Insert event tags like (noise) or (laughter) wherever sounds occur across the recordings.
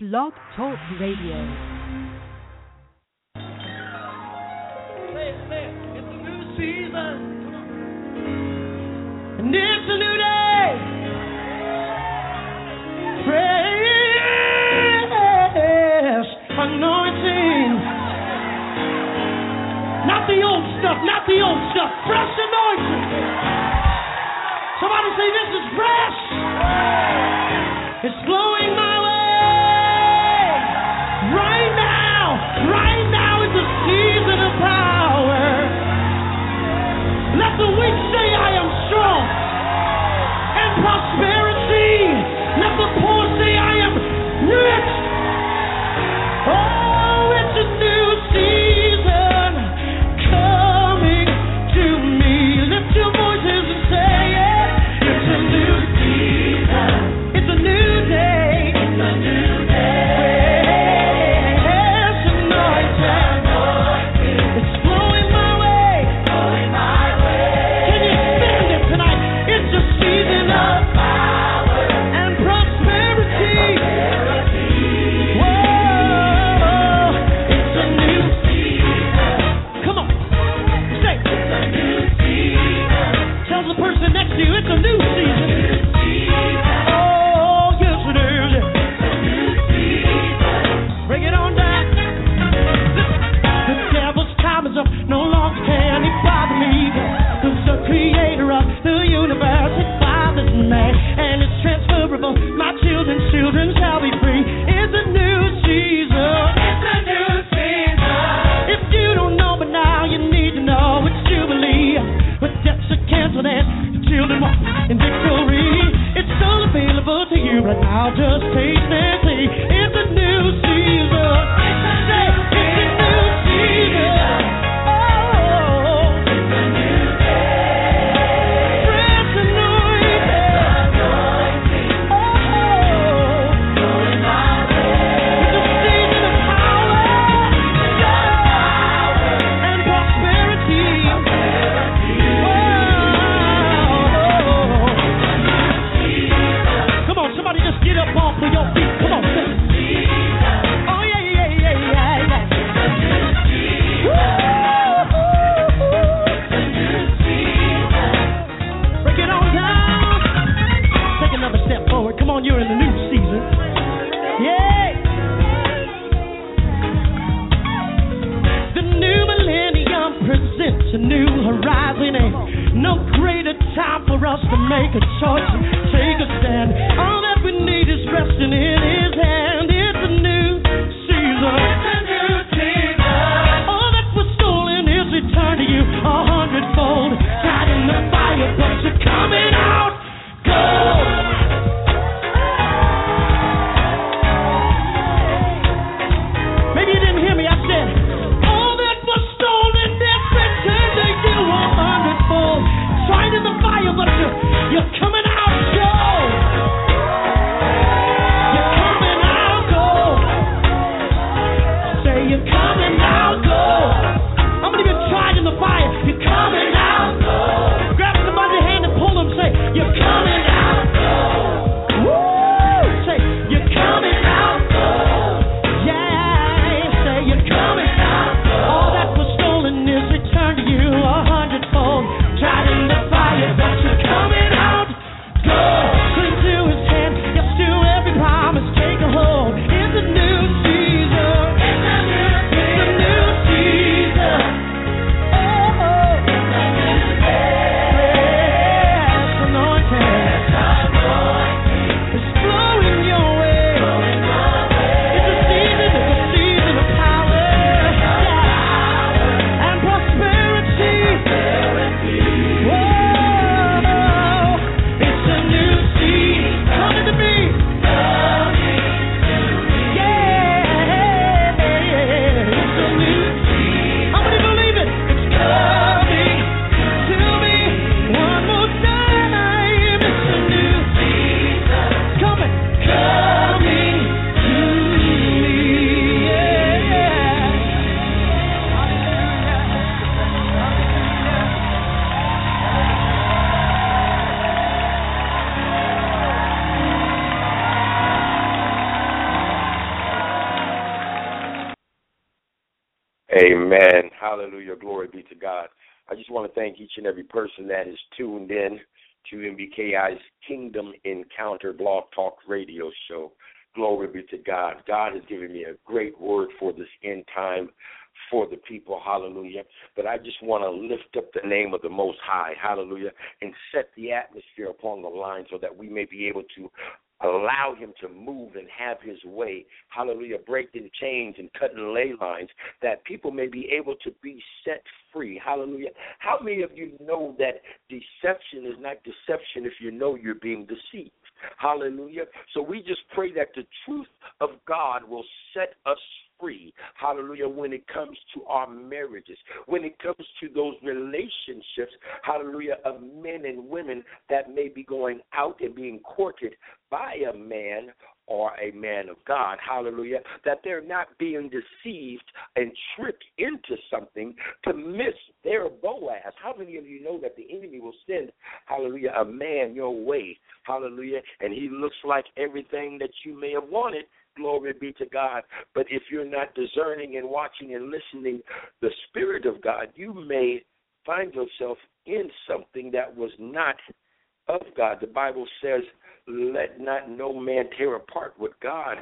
Blog Talk Radio. Play it. It's a new season. And it's a new day. Praise, anointing. Not the old stuff, not the old stuff. Fresh anointing. Somebody say this is fresh. It's glow. horizon. Ain't no greater time for us to make a choice. and Take a stand. All that we need is resting in each and every person that is tuned in to MBKI's Kingdom Encounter Blog Talk Radio Show. Glory be to God. God has given me a great word for this end time for the people. Hallelujah. But I just want to lift up the name of the Most High. Hallelujah. And set the atmosphere upon the line so that we may be able to allow him to move and have his way. Hallelujah. Breaking chains and cutting ley lines that people may be able to be set free. Hallelujah. How many of you know that deception is not deception if you know you're being deceived? Hallelujah. So we just pray that the truth of God will set us free. Hallelujah. When it comes to our marriages, when it comes to those relationships, hallelujah, of men and women that may be going out and being courted by a man or a man of God, hallelujah, that they're not being deceived and tricked into something to miss their Boaz. How many of you know that the enemy will send, hallelujah, a man your way, hallelujah, and he looks like everything that you may have wanted, Glory be to God. But if you're not discerning and watching and listening the Spirit of God, you may find yourself in something that was not of God. The Bible says, let not no man tear apart what God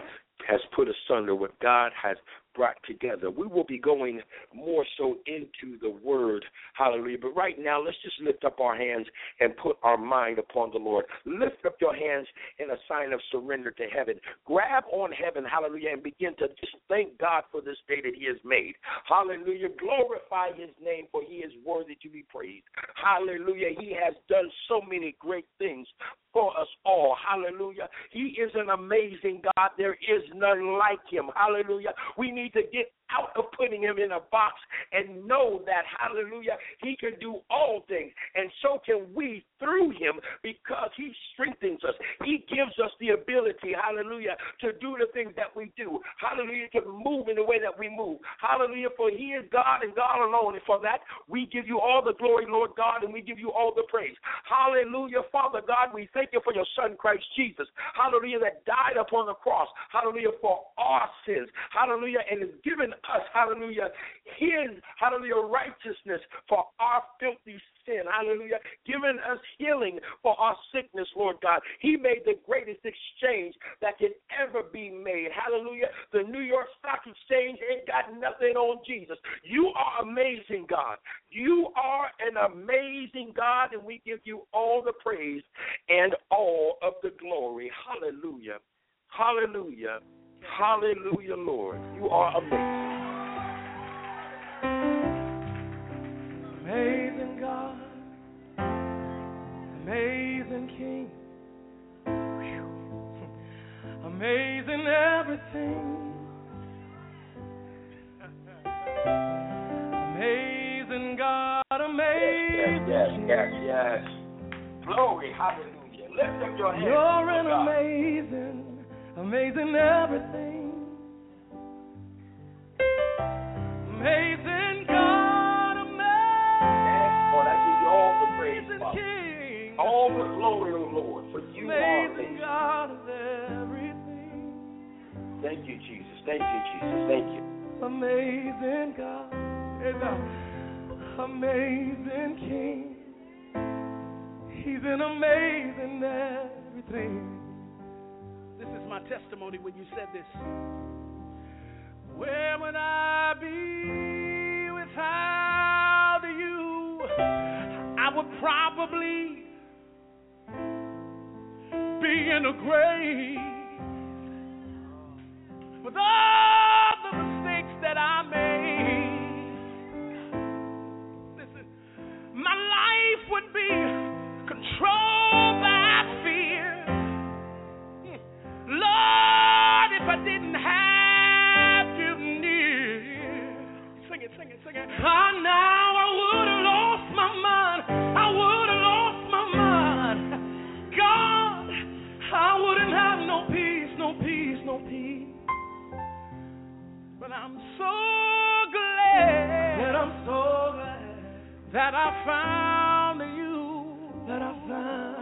has put asunder, what God has brought together. We will be going more so into the word. Hallelujah. But right now, let's just lift up our hands and put our mind upon the Lord. Lift up your hands in a sign of surrender to heaven. Grab on heaven, hallelujah, and begin to just thank God for this day that He has made. Hallelujah. Glorify His name, for He is worthy to be praised. Hallelujah. He has done so many great things for us all. Hallelujah. He is an amazing God. There is none like him. Hallelujah. We need to get out of putting him in a box and know that, hallelujah, he can do all things. And so can we through him because he strengthens us. He gives us the ability, hallelujah, to do the things that we do. Hallelujah, to move in the way that we move. Hallelujah, for he is God and God alone. And for that, we give you all the glory, Lord God, and we give you all the praise. Hallelujah, Father God, we thank you for your son, Christ Jesus. Hallelujah, that died upon the cross. Hallelujah, for our sins. Hallelujah, and is given us, hallelujah, his, hallelujah, righteousness for our filthy sin, hallelujah, giving us healing for our sickness, Lord God. He made the greatest exchange that can ever be made, hallelujah. The New York Stock Exchange ain't got nothing on Jesus. You are amazing, God. You are an amazing God, and we give you all the praise and all of the glory. Hallelujah. Hallelujah. Hallelujah, Lord. You are amazing. Amazing God, amazing King, amazing everything, amazing God, amazing Yes, yes, yes, yes. Glory, hallelujah. Lift up your hands. You're an God. amazing, amazing everything. Amazing God, Yes, Lord, I give you all the praise, amazing King, All the glory, O Lord, for you are amazing amazing. God of everything. Thank you, Jesus. Thank you, Jesus. Thank you. Amazing God, amazing King. He's an amazing everything. This is my testimony when you said this. Where would I be without you? I would probably be in a grave with all the mistakes that I made. Listen, my life would be that I found you. That I found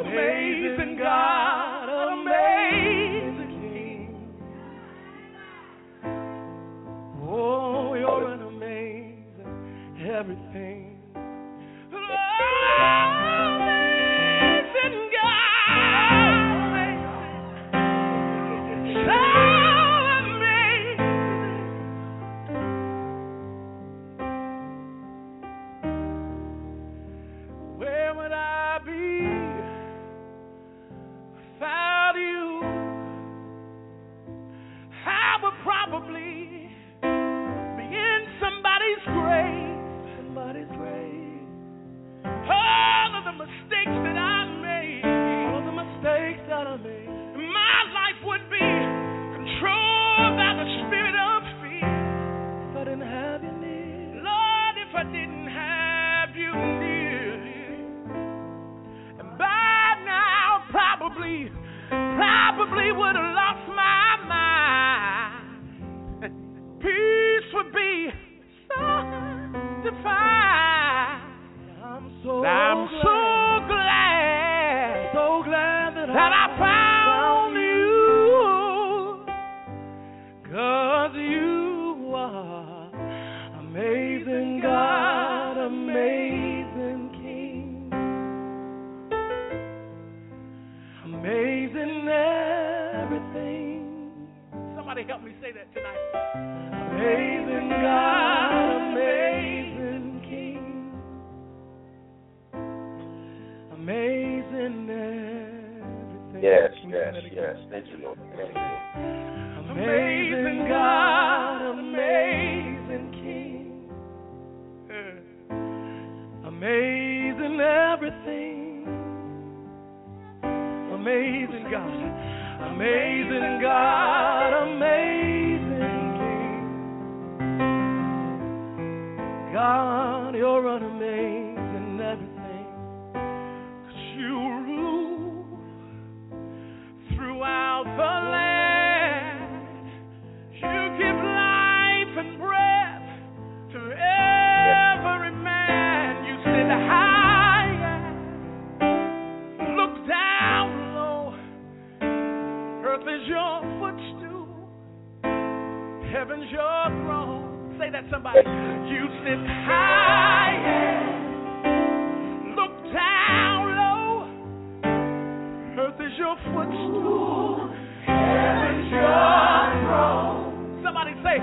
Amazing God, amazing King. Oh, you're an amazing everything. Amazing everything. Yes, yes, sing that again? yes. Thank you, Lord. Thank you, Lord. Amazing God, amazing King, hmm. amazing everything. Amazing God, amazing God, amazing King. God, heaven's your throne. Say that, somebody. You sit high and look down low. Earth is your footstool. Heaven's your throne. Somebody say,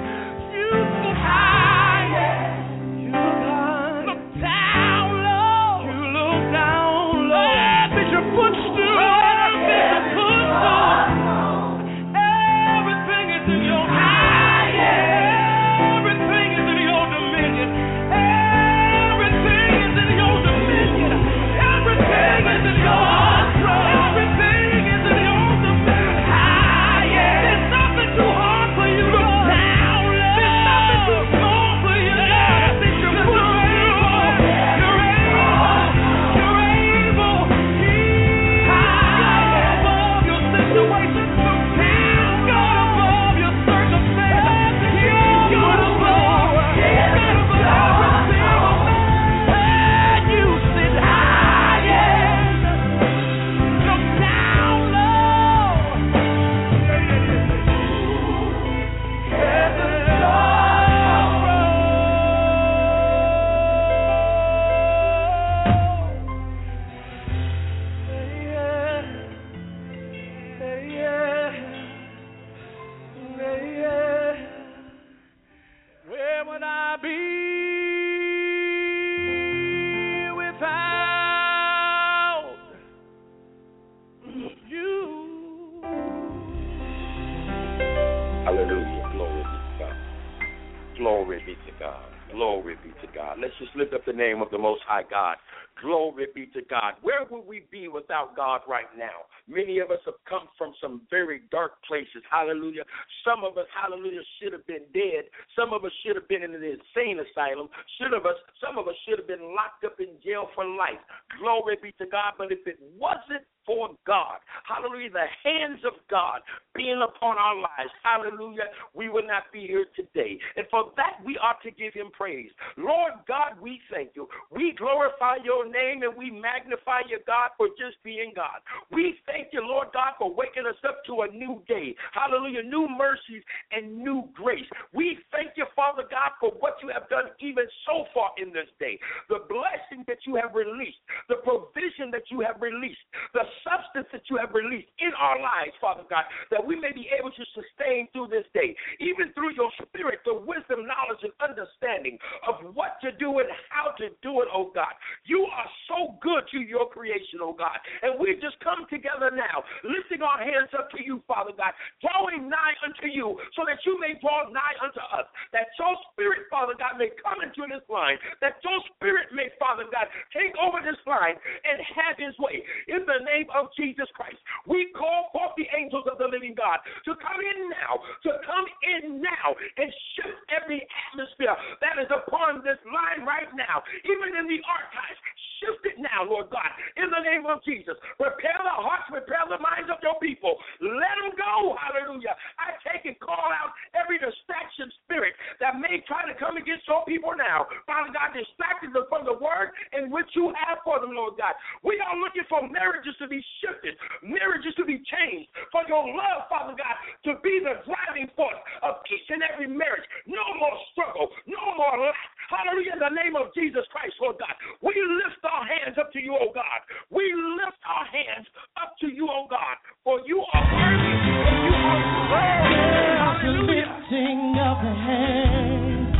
without God right now? Many of us have come from some very dark places. Hallelujah. Some of us, hallelujah, should have been dead. Some of us should have been in an insane asylum. Should of us, some of us should have been locked up in jail for life. Glory be to God. But if it wasn't for God, hallelujah, the hands of God being upon our lives, hallelujah, we would not be here today. And for that, we ought to give Him praise. Lord God, we thank you. We glorify your name and we magnify you, God, for just being God. We thank you, Lord God, for waking us up to a new day. Hallelujah, new mercies and new grace. We thank you, Father God, for what you have done even so far in this day. The blessing that you have released, the provision that you have released, the substance that you have released in our lives, Father God, that we may be able to sustain through this day, even through your spirit, the wisdom, knowledge, and understanding of what to do and how to do it, oh God. You are so good to your creation, oh God. And we just come together now, lifting our hands up to you, Father God, drawing nigh unto you so that you may draw nigh unto us, that your spirit, Father God, may come into this line, that your spirit may, Father God, take over this line and have his way. In the name of Jesus Christ, we call forth the angels of the living God to come in now, to come in now and shift every atmosphere that is upon this line right now, even in the archives. Shift it now, Lord God, in the name of Jesus. Prepare the hearts, prepare the minds of your people. Let them go. Hallelujah. I take and call out every distraction spirit that may try to come against your people now. Father God, distracted them from the word in which you have for them, Lord God. We are looking for marriages to be shifted, marriages to be changed, for your love, Father God, to be the driving force of each and every marriage. No more struggle, no more lack. Hallelujah. In the name of Jesus Christ, Lord God. We lift our hands up to you, oh God. We lift our hands up to you, oh God. For you are worthy and you are worthy. Hallelujah. lifting of the hands.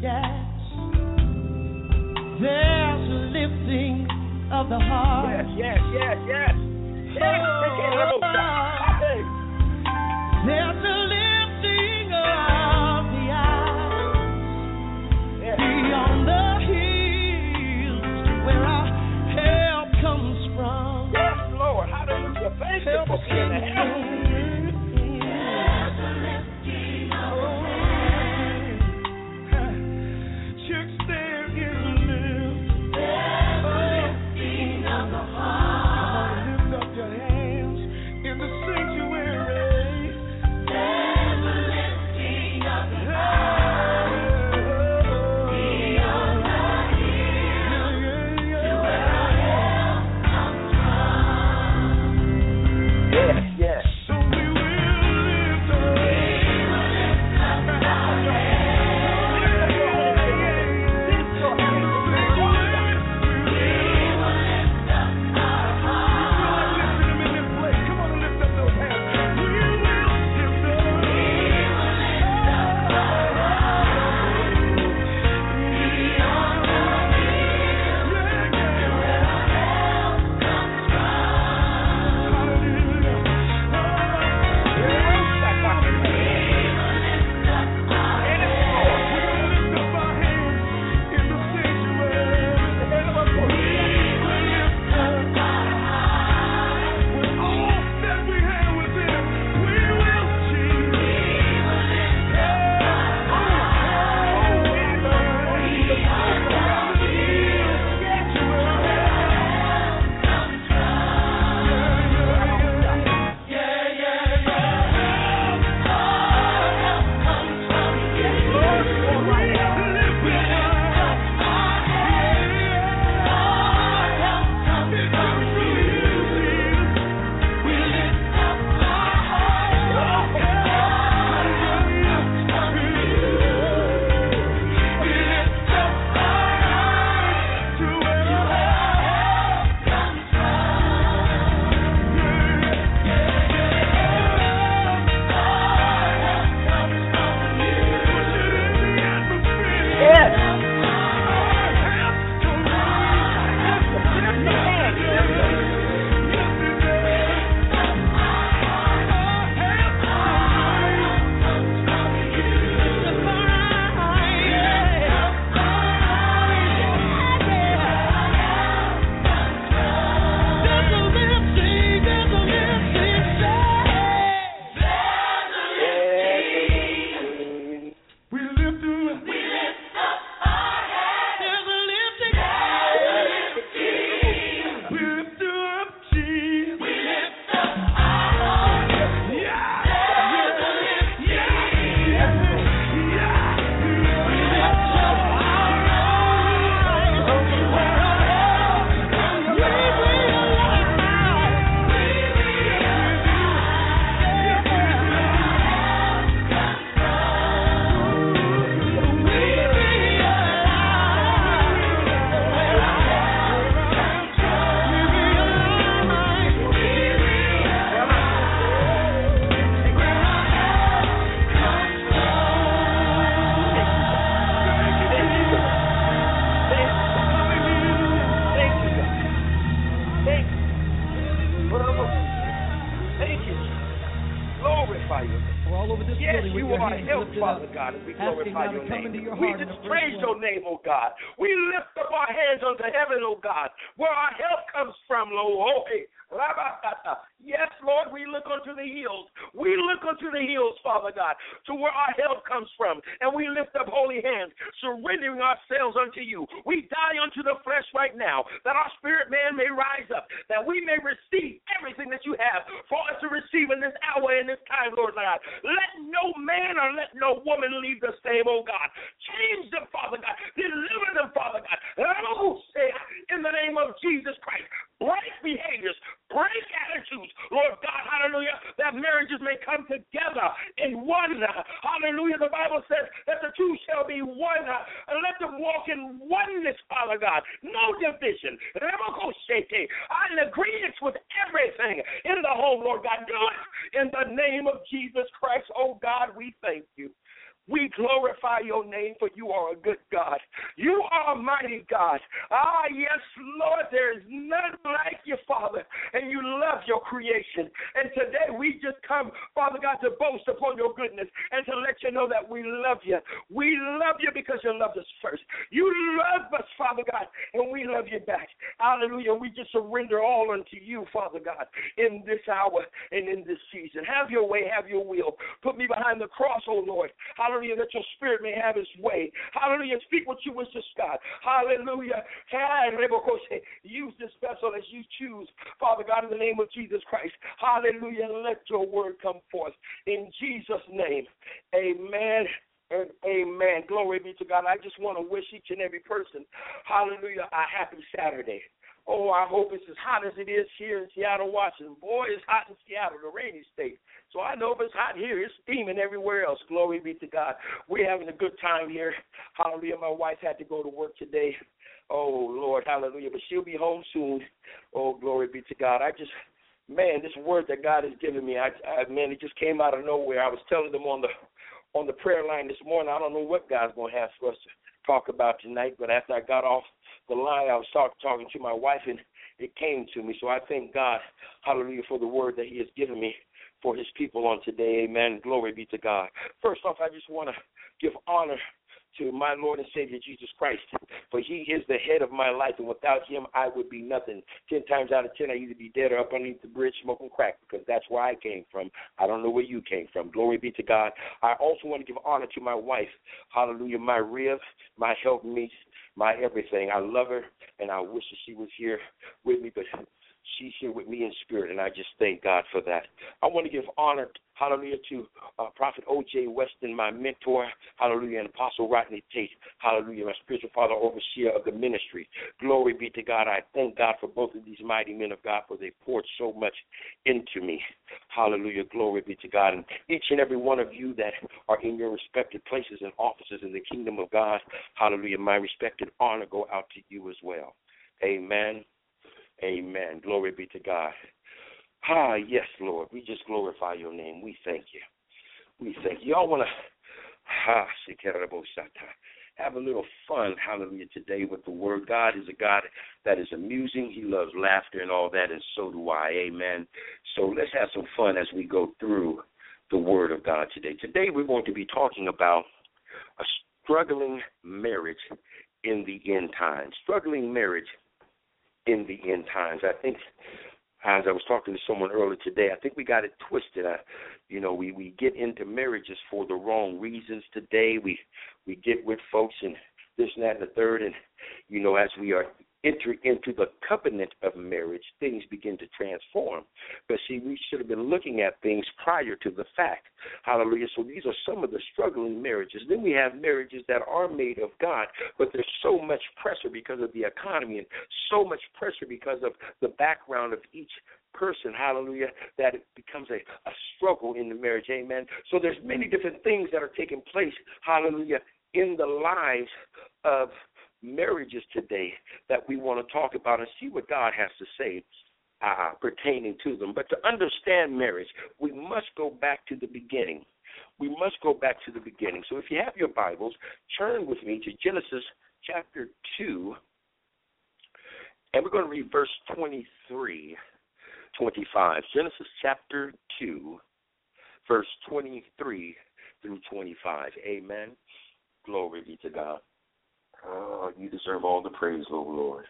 Yes. Lifting of the heart. Yes, yes, yes, yes. Yes, take it, little shot. Hey. There's a lifting of the eyes. Yes. Beyond the hills where our help comes from. Yes, Lord. Hallelujah. Thank you Help for us being name, oh God. We lift up our hands unto heaven, oh God, where our help comes from, Lord. Yes, Lord, we look unto the hills. We look unto the hills, Father God, to where our help comes from. And we lift up holy hands, surrendering ourselves unto you. We die unto the flesh right now, that our spirit man may rise up, that we may receive everything that you have for us to receive in this hour and this time, Lord God. Let no man or let no woman leave the same, oh God. Change them, Father God. Deliver them, Father God. Oh, say, in the name of Jesus Christ, break behaviors, break attitudes, Lord God, hallelujah, that marriages may come together in one. Hallelujah. The Bible says that the two shall be one, and let them walk in oneness, Father God. No division. I'm in agreement with everything in the home, Lord God. Do it in the name of Jesus Christ. Oh God, we thank you. We glorify your name, for you are a good God. You are a mighty God. Ah, yes, Lord, there is none like you, Father, and you love your creation. And today we just come, Father God, to boast upon your goodness and to let you know that we love you. We love you because you loved us first. You love us, Father God, and we love you back. Hallelujah. We just surrender all unto you, Father God, in this hour and in this season. Have your way, have your will. Put me behind the cross, oh Lord. Hallelujah Hallelujah, that your spirit may have its way. Hallelujah, speak what you wish to God. Hallelujah. Use this vessel as you choose, Father God, in the name of Jesus Christ. Hallelujah, let your word come forth. In Jesus' name, amen and amen. Glory be to God. I just want to wish each and every person, hallelujah, a happy Saturday. Oh, I hope it's as hot as it is here in Seattle, Washington. Boy, it's hot in Seattle, the rainy state. So I know if it's hot here, it's steaming everywhere else. Glory be to God. We're having a good time here. Hallelujah. My wife had to go to work today. Oh, Lord, hallelujah. But she'll be home soon. Oh, glory be to God. I just, man, this word that God has given me, I, I man, it just came out of nowhere. I was telling them on the on the prayer line this morning, I don't know what God's going to have for us to talk about tonight, but after I got off the line, I was talk, talking to my wife, and it came to me. So I thank God, hallelujah, for the word that He has given me for His people on today. Amen. Glory be to God. First off, I just want to give honor to my Lord and Savior Jesus Christ, for He is the head of my life, and without Him, I would be nothing. Ten times out of ten, I either be dead or up underneath the bridge smoking crack, because that's where I came from. I don't know where you came from. Glory be to God. I also want to give honor to my wife. Hallelujah, my rib, my helpmeet, my everything. I love her, and I wish that she was here with me, but she's here with me in spirit, and I just thank God for that. I want to give honor, hallelujah, to uh, Prophet O.J. Weston, my mentor, hallelujah, and Apostle Rodney Tate, hallelujah, my spiritual father, overseer of the ministry. Glory be to God. I thank God for both of these mighty men of God, for they poured so much into me. Hallelujah, glory be to God. And each and every one of you that are in your respected places and offices in the kingdom of God, hallelujah, my respect and honor go out to you as well. Amen Amen. Glory be to God. Ah, yes, Lord. We just glorify your name. We thank you. We thank you. Y'all want to ah, have a little fun, hallelujah, today with the word. God is a God that is amusing. He loves laughter and all that, and so do I. Amen. So let's have some fun as we go through the word of God today. Today we're going to be talking about a struggling marriage in the end times. Struggling marriage in the end times. I think as I was talking to someone earlier today, I think we got it twisted. I, you know, we we get into marriages for the wrong reasons today. We we get with folks and this and that and the third, and you know, as we are enter into the covenant of marriage, things begin to transform. But see, we should have been looking at things prior to the fact. Hallelujah. So these are some of the struggling marriages. Then we have marriages that are made of God, but there's so much pressure because of the economy and so much pressure because of the background of each person, hallelujah, that it becomes a, a struggle in the marriage, amen. So there's many different things that are taking place, hallelujah, in the lives of marriages today that we want to talk about and see what God has to say uh, pertaining to them. But to understand marriage, we must go back to the beginning. We must go back to the beginning. So if you have your Bibles, turn with me to Genesis chapter 2, and we're going to read verse 23, 25. Genesis chapter 2, verse 23 through 25. Amen. Glory be to God. Oh, you deserve all the praise, oh Lord.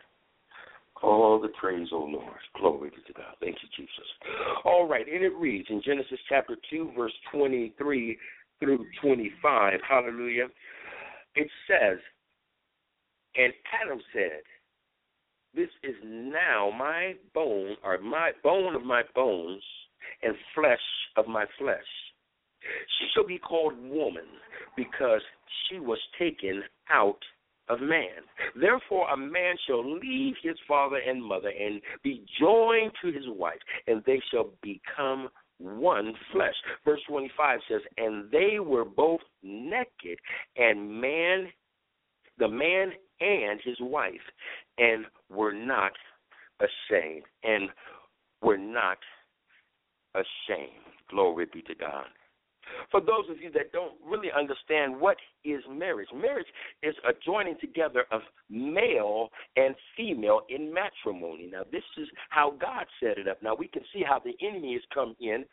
All the praise, O Lord. Glory be to God. Thank you, Jesus. All right, and it reads in Genesis chapter 2, verse 23 through 25. Hallelujah. It says, And Adam said, This is now my bone, or my bone of my bones, and flesh of my flesh. She shall be called woman, because she was taken out of man. Therefore, a man shall leave his father and mother and be joined to his wife, and they shall become one flesh. Verse 25 says, And they were both naked, and man, the man and his wife, and were not ashamed, and were not ashamed. Glory be to God. For those of you that don't really understand what is marriage, marriage is a joining together of male and female in matrimony. Now, this is how God set it up. Now, we can see how the enemy has come in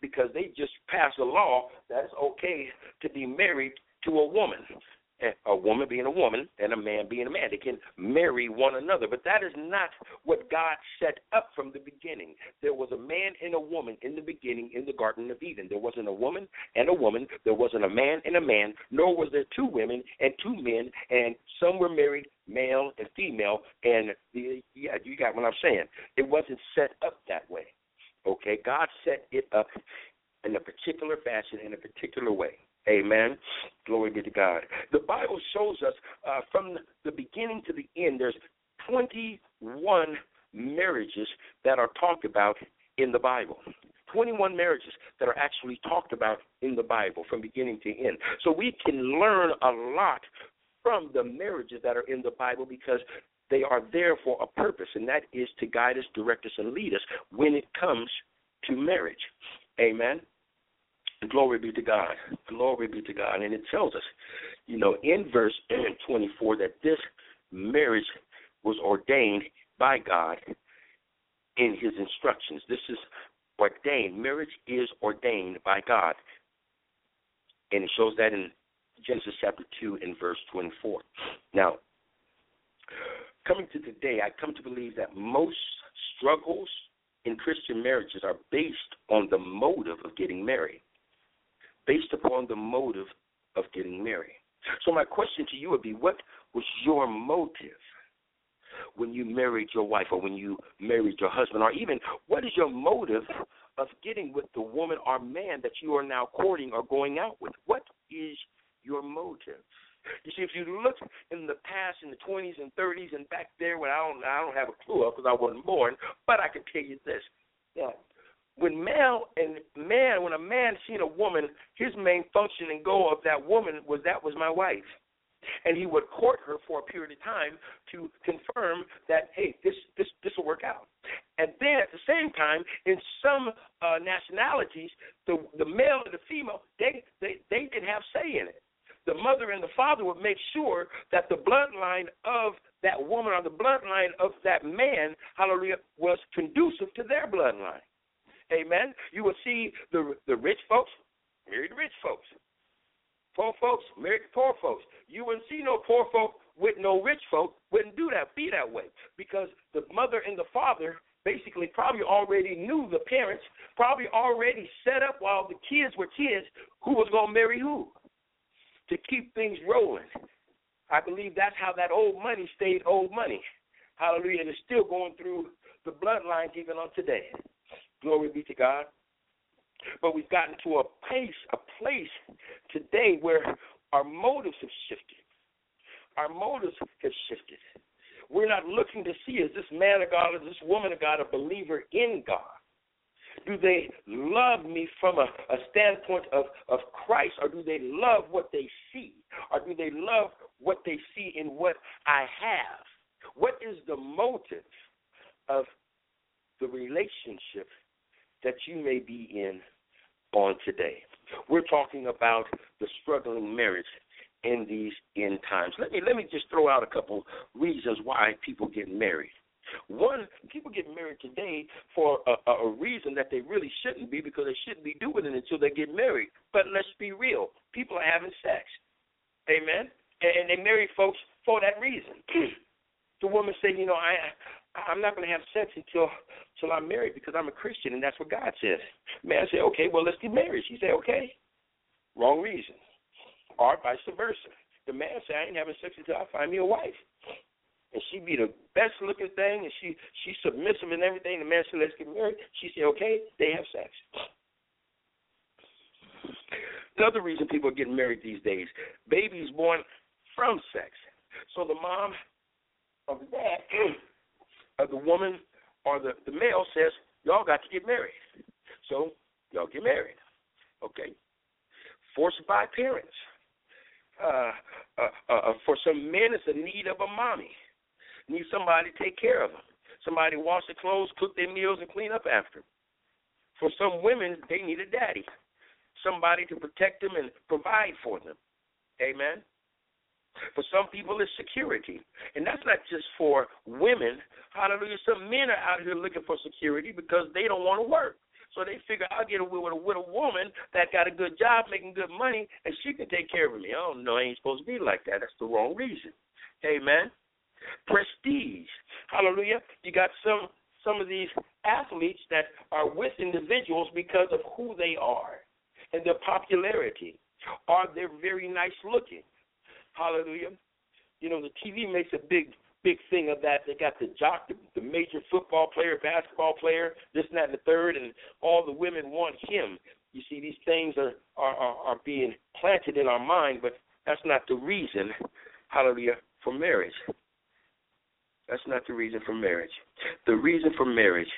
because they just passed a law that it's okay to be married to a woman a woman being a woman and a man being a man. They can marry one another, but that is not what God set up from the beginning. There was a man and a woman in the beginning in the Garden of Eden. There wasn't a woman and a woman. There wasn't a man and a man, nor was there two women and two men, and some were married, male and female. And the, yeah, you got what I'm saying. It wasn't set up that way. Okay, God set it up in a particular fashion, in a particular way. Amen. Glory be to God. The Bible shows us uh, from the beginning to the end, there's 21 marriages that are talked about in the Bible. 21 marriages that are actually talked about in the Bible from beginning to end. So we can learn a lot from the marriages that are in the Bible because they are there for a purpose, and that is to guide us, direct us, and lead us when it comes to marriage. Amen. Glory be to God. Glory be to God. And it tells us, you know, in verse 24 that this marriage was ordained by God in his instructions. This is ordained. Marriage is ordained by God. And it shows that in Genesis chapter 2 and verse 24. Now, coming to today, I come to believe that most struggles in Christian marriages are based on the motive of getting married based upon the motive of getting married. So, my question to you would be what was your motive when you married your wife or when you married your husband? Or even, what is your motive of getting with the woman or man that you are now courting or going out with? What is your motive? You see, if you look in the past, in the 20s and 30s, and back there, when I don't, I don't have a clue of because I wasn't born, but I can tell you this: yeah, when male and man, when a man seen a woman, his main function and goal of that woman was that was my wife, and he would court her for a period of time to confirm that hey, this this this will work out. And then at the same time, in some uh, nationalities, the the male and the female they they they didn't have say in it. The mother and the father would make sure that the bloodline of that woman or the bloodline of that man, hallelujah, was conducive to their bloodline. Amen. You will see the the rich folks marry the rich folks. Poor folks marry the poor folks. You wouldn't see no poor folk with no rich folk wouldn't do that, be that way. Because the mother and the father basically probably already knew the parents, probably already set up while the kids were kids who was gonna marry who. To keep things rolling. I believe that's how that old money stayed old money. Hallelujah. And it's still going through the bloodlines even on today. Glory be to God. But we've gotten to a place, a place today where our motives have shifted. Our motives have shifted. We're not looking to see is this man of God, is this woman of God a believer in God? Do they love me from a, a standpoint of, of Christ, or do they love what they see? Or do they love what they see in what I have? What is the motive of the relationship that you may be in on today. We're talking about the struggling marriage in these end times. Let me let me just throw out a couple reasons why people get married. One, people get married today for a, a, reason that they really shouldn't be because they shouldn't be doing it until they get married. But let's be real, people are having sex, amen, and, they marry folks for that reason. (clears throat) the woman say, you know, I I'm not going to have sex until until I'm married because I'm a Christian and that's what God says. Man say, okay, well let's get married. She say, okay. Wrong reason. Or vice versa. The man say, I ain't having sex until I find me a wife. And she be the best looking thing and she she's submissive and everything. The man say, let's get married. She say, okay. They have sex. Another reason people are getting married these days, babies born from sex. So the mom of the (clears throat) of the woman or the, the male says, Y'all got to get married. So y'all get married. Okay. Forced by parents. Uh, uh, uh, uh, for some men, it's a need of a mommy. Need somebody to take care of them. Somebody to wash their clothes, cook their meals, and clean up after them. For some women, they need a daddy somebody to protect them and provide for them. Amen. For some people, it's security. And that's not just for women. Hallelujah. Some men are out here looking for security because they don't want to work. So they figure I'll get away with a, with a woman that got a good job, making good money, and she can take care of me. Oh, no, I ain't supposed to be like that. That's the wrong reason. Amen. Prestige. Hallelujah. You got some some of these athletes that are with individuals because of who they are and their popularity, or they're very nice looking. Hallelujah. You know, the TV makes a big, big thing of that. They got the jock, the, the major football player, basketball player, this and that and the third, and all the women want him. You see, these things are, are, are, are being planted in our mind, but that's not the reason, hallelujah, for marriage. That's not the reason for marriage. The reason for marriage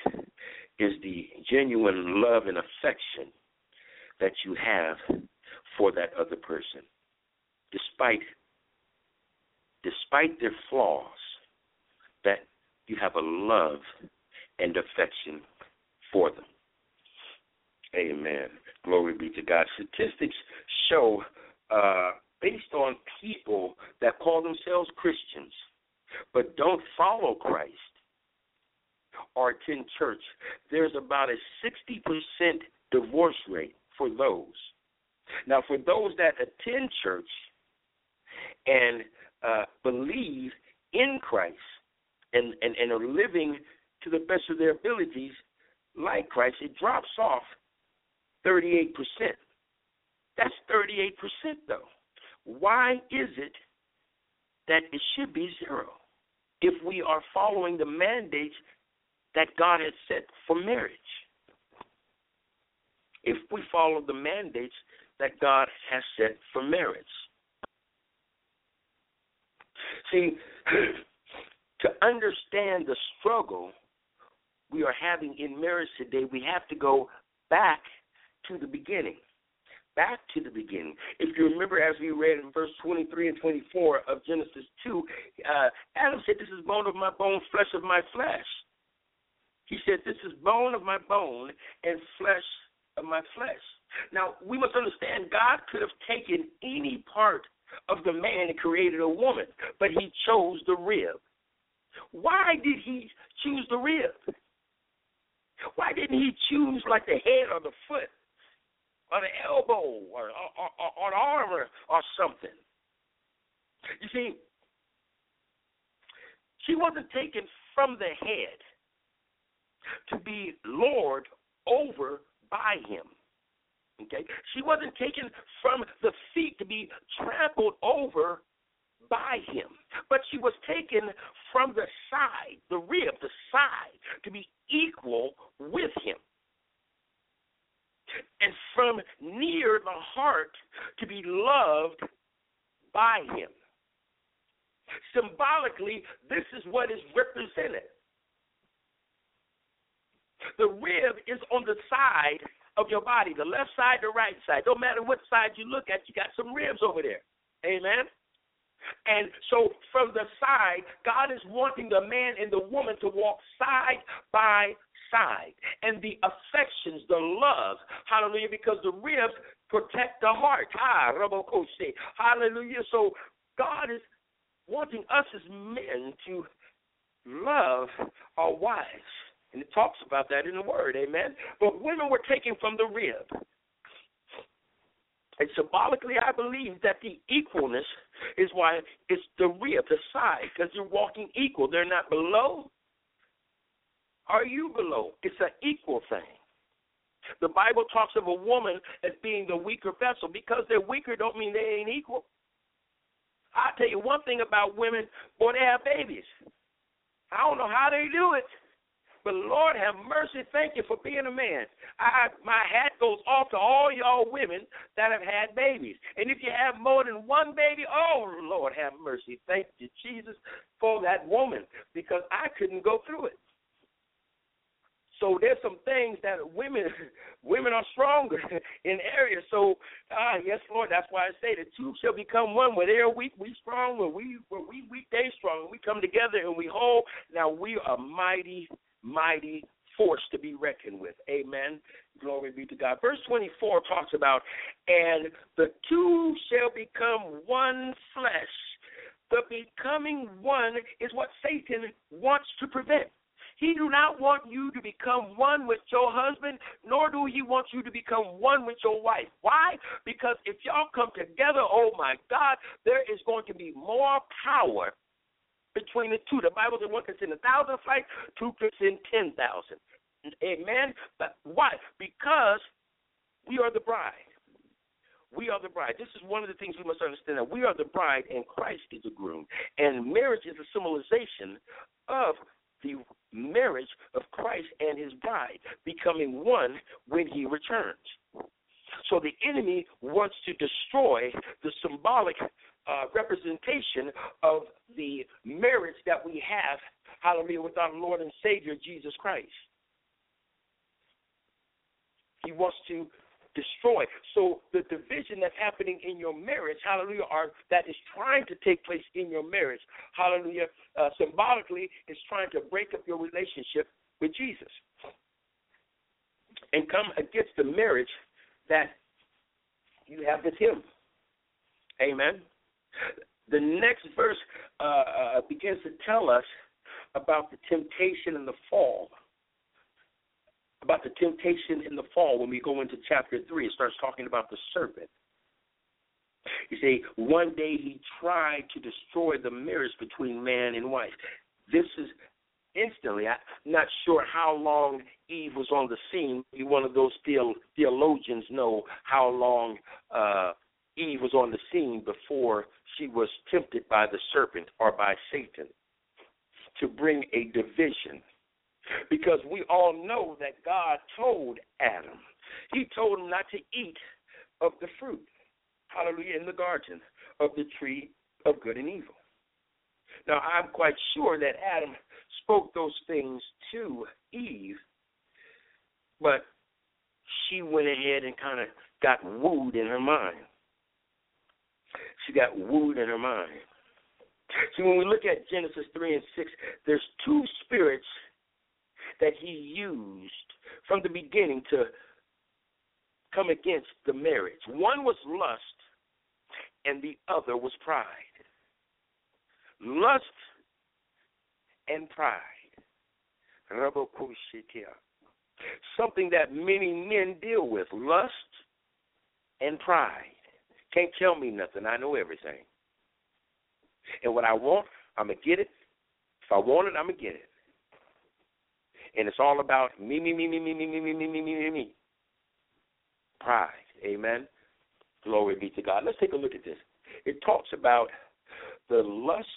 is the genuine love and affection that you have for that other person, despite despite their flaws, that you have a love and affection for them. Amen. Glory be to God. Statistics show, uh, based on people that call themselves Christians but don't follow Christ or attend church, there's about a 60% divorce rate for those. Now, for those that attend church and uh, believe in Christ and, and, and are living to the best of their abilities like Christ, it drops off 38%. That's 38%, though. Why is it that it should be zero if we are following the mandates that God has set for marriage? if we follow the mandates that God has set for marriage. See, (clears throat) to understand the struggle we are having in marriage today, we have to go back to the beginning. Back to the beginning. If you remember, as we read in verse 23 and 24 of Genesis 2, uh, Adam said, This is bone of my bone, flesh of my flesh. He said, This is bone of my bone and flesh of my flesh. Now, we must understand God could have taken any part of the man and created a woman, but he chose the rib. Why did he choose the rib? Why didn't he choose like the head or the foot or the elbow or, or, or, or the arm or, or something? You see, she wasn't taken from the head to be Lord over by him. Okay? She wasn't taken from the feet to be trampled over by him, but she was taken from the side, the rib, the side, to be equal with him. And from near the heart to be loved by him. Symbolically, this is what is represented. The rib is on the side of your body, the left side, the right side. Don't matter what side you look at, you got some ribs over there. Amen. And so from the side, God is wanting the man and the woman to walk side by side. And the affections, the love, hallelujah, because the ribs protect the heart. Ah, Hallelujah. So God is wanting us as men to love our wives. And it talks about that in the Word, amen. But women were taken from the rib. And symbolically, I believe that the equalness is why it's the rear, the side, because you're walking equal. They're not below. Are you below? It's an equal thing. The Bible talks of a woman as being the weaker vessel. Because they're weaker, don't mean they ain't equal. I'll tell you one thing about women, boy, they have babies. I don't know how they do it. But Lord have mercy, thank you for being a man. I my hat goes off to all y'all women that have had babies. And if you have more than one baby, oh Lord have mercy. Thank you, Jesus, for that woman. Because I couldn't go through it. So there's some things that women (laughs) women are stronger (laughs) in areas. So ah yes, Lord, that's why I say the two shall become one. Where they're weak, we strong. When we when we weak, they strong. We come together and we hold. Now we are mighty, mighty force to be reckoned with. Amen. Glory be to God. Verse 24 talks about, and the two shall become one flesh. The becoming one is what Satan wants to prevent. He do not want you to become one with your husband, nor do he want you to become one with your wife. Why? Because if y'all come together, oh my God, there is going to be more power between the two. The Bible says one can send a thousand flights, two can send ten thousand. Amen. But why? Because we are the bride. We are the bride. This is one of the things we must understand that we are the bride and Christ is the groom. And marriage is a symbolization of the marriage of Christ and his bride, becoming one when he returns. So the enemy wants to destroy the symbolic uh, representation of the marriage that we have, hallelujah, with our Lord and Savior Jesus Christ. He wants to destroy. So the division that's happening in your marriage, hallelujah, or that is trying to take place in your marriage, hallelujah, uh, symbolically is trying to break up your relationship with Jesus and come against the marriage that you have with Him. Amen. The next verse uh, uh, begins to tell us about the temptation and the fall about the temptation in the fall when we go into chapter 3. It starts talking about the serpent. You see, one day he tried to destroy the marriage between man and wife. This is instantly. I'm not sure how long Eve was on the scene. Maybe One of those theologians know how long uh, Eve was on the scene before she was tempted by the serpent or by Satan to bring a division because we all know that God told Adam, He told him not to eat of the fruit, hallelujah, in the garden of the tree of good and evil. Now, I'm quite sure that Adam spoke those things to Eve, but she went ahead and kind of got wooed in her mind. She got wooed in her mind. See, when we look at Genesis 3 and 6, there's two spirits that he used from the beginning to come against the marriage. One was lust, and the other was pride. Lust and pride. Something that many men deal with lust and pride. Can't tell me nothing. I know everything. And what I want, I'm going to get it. If I want it, I'm going to get it and it's all about me, me, me, me, me, me, me, me, me, me, me, me, me. Pride. Amen. Glory be to God. Let's take a look at this. It talks about the lust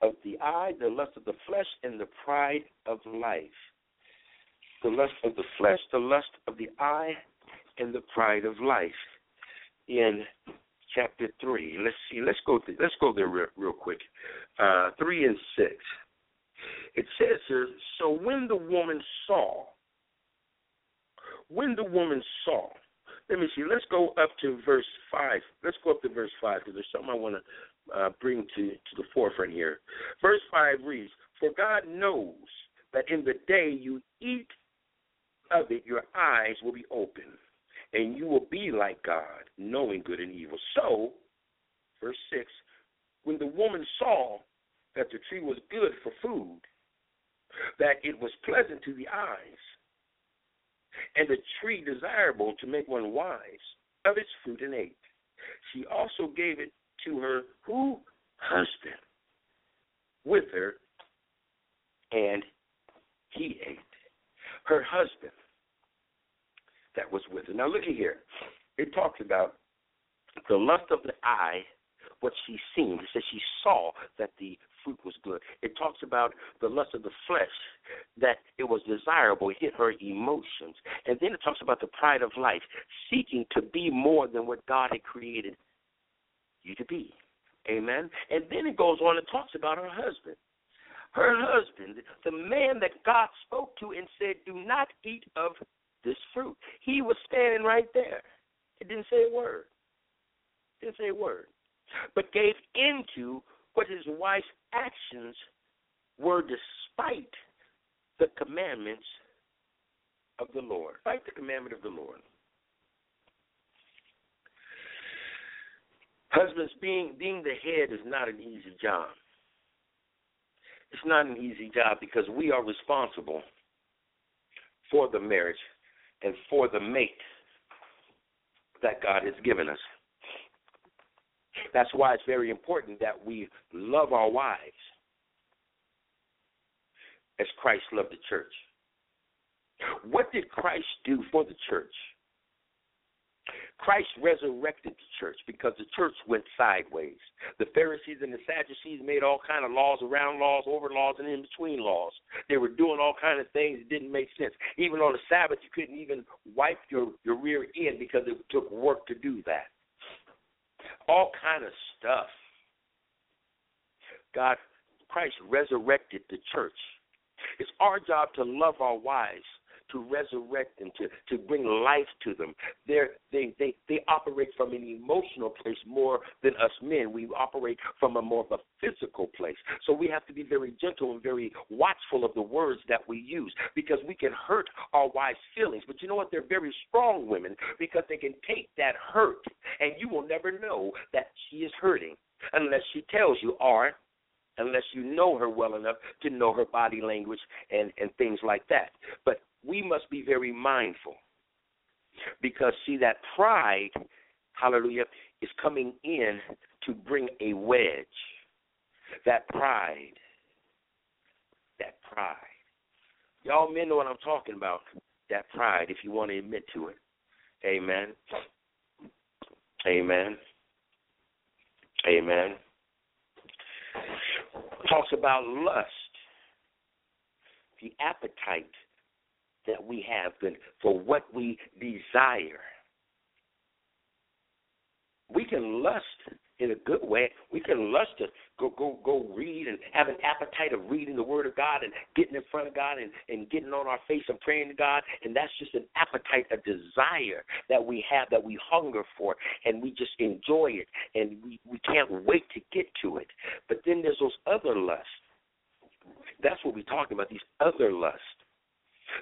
of the eye, the lust of the flesh, and the pride of life. The lust of the flesh, the lust of the eye, and the pride of life. In chapter three, let's see. Let's go. Let's go there real, quick. Uh, three and six. It says here, so when the woman saw, when the woman saw, let me see, let's go up to verse 5. Let's go up to verse 5 because there's something I want to uh, bring to, to the forefront here. Verse 5 reads, For God knows that in the day you eat of it, your eyes will be open, and you will be like God, knowing good and evil. So, verse 6, when the woman saw that the tree was good for food, that it was pleasant to the eyes, and the tree desirable to make one wise. of its fruit and ate. She also gave it to her who husband with her, and he ate. Her husband that was with her. Now look at here. It talks about the lust of the eye, what she seen. It says she saw that the fruit was good. It talks about the lust of the flesh, that it was desirable, it hit her emotions. And then it talks about the pride of life, seeking to be more than what God had created you to be. Amen. And then it goes on and talks about her husband. Her husband, the man that God spoke to and said, Do not eat of this fruit. He was standing right there. It didn't say a word. Didn't say a word. But gave into what his wife's actions were despite the commandments of the Lord. Despite the commandment of the Lord. Husbands, being being the head is not an easy job. It's not an easy job because we are responsible for the marriage and for the mate that God has given us. That's why it's very important that we love our wives as Christ loved the church. What did Christ do for the church? Christ resurrected the church because the church went sideways. The Pharisees and the Sadducees made all kind of laws around laws, over laws, and in between laws. They were doing all kind of things that didn't make sense. Even on the Sabbath, you couldn't even wipe your, your rear end because it took work to do that. All kind of stuff. God, Christ resurrected the church. It's our job to love our wives to resurrect them, to, to bring life to them. They're, they they they operate from an emotional place more than us men. We operate from a more of a physical place. So we have to be very gentle and very watchful of the words that we use because we can hurt our wives' feelings. But you know what? They're very strong women because they can take that hurt, and you will never know that she is hurting unless she tells you, or unless you know her well enough to know her body language and and things like that. But we must be very mindful because see that pride, hallelujah, is coming in to bring a wedge. That pride, that pride. Y'all men know what I'm talking about. That pride, if you want to admit to it. Amen. Amen. Amen. Talks about lust, the appetite that we have been for what we desire. We can lust in a good way. We can lust to go go go read and have an appetite of reading the Word of God and getting in front of God and, and getting on our face and praying to God. And that's just an appetite, a desire that we have that we hunger for and we just enjoy it and we, we can't wait to get to it. But then there's those other lusts. That's what we're talking about, these other lusts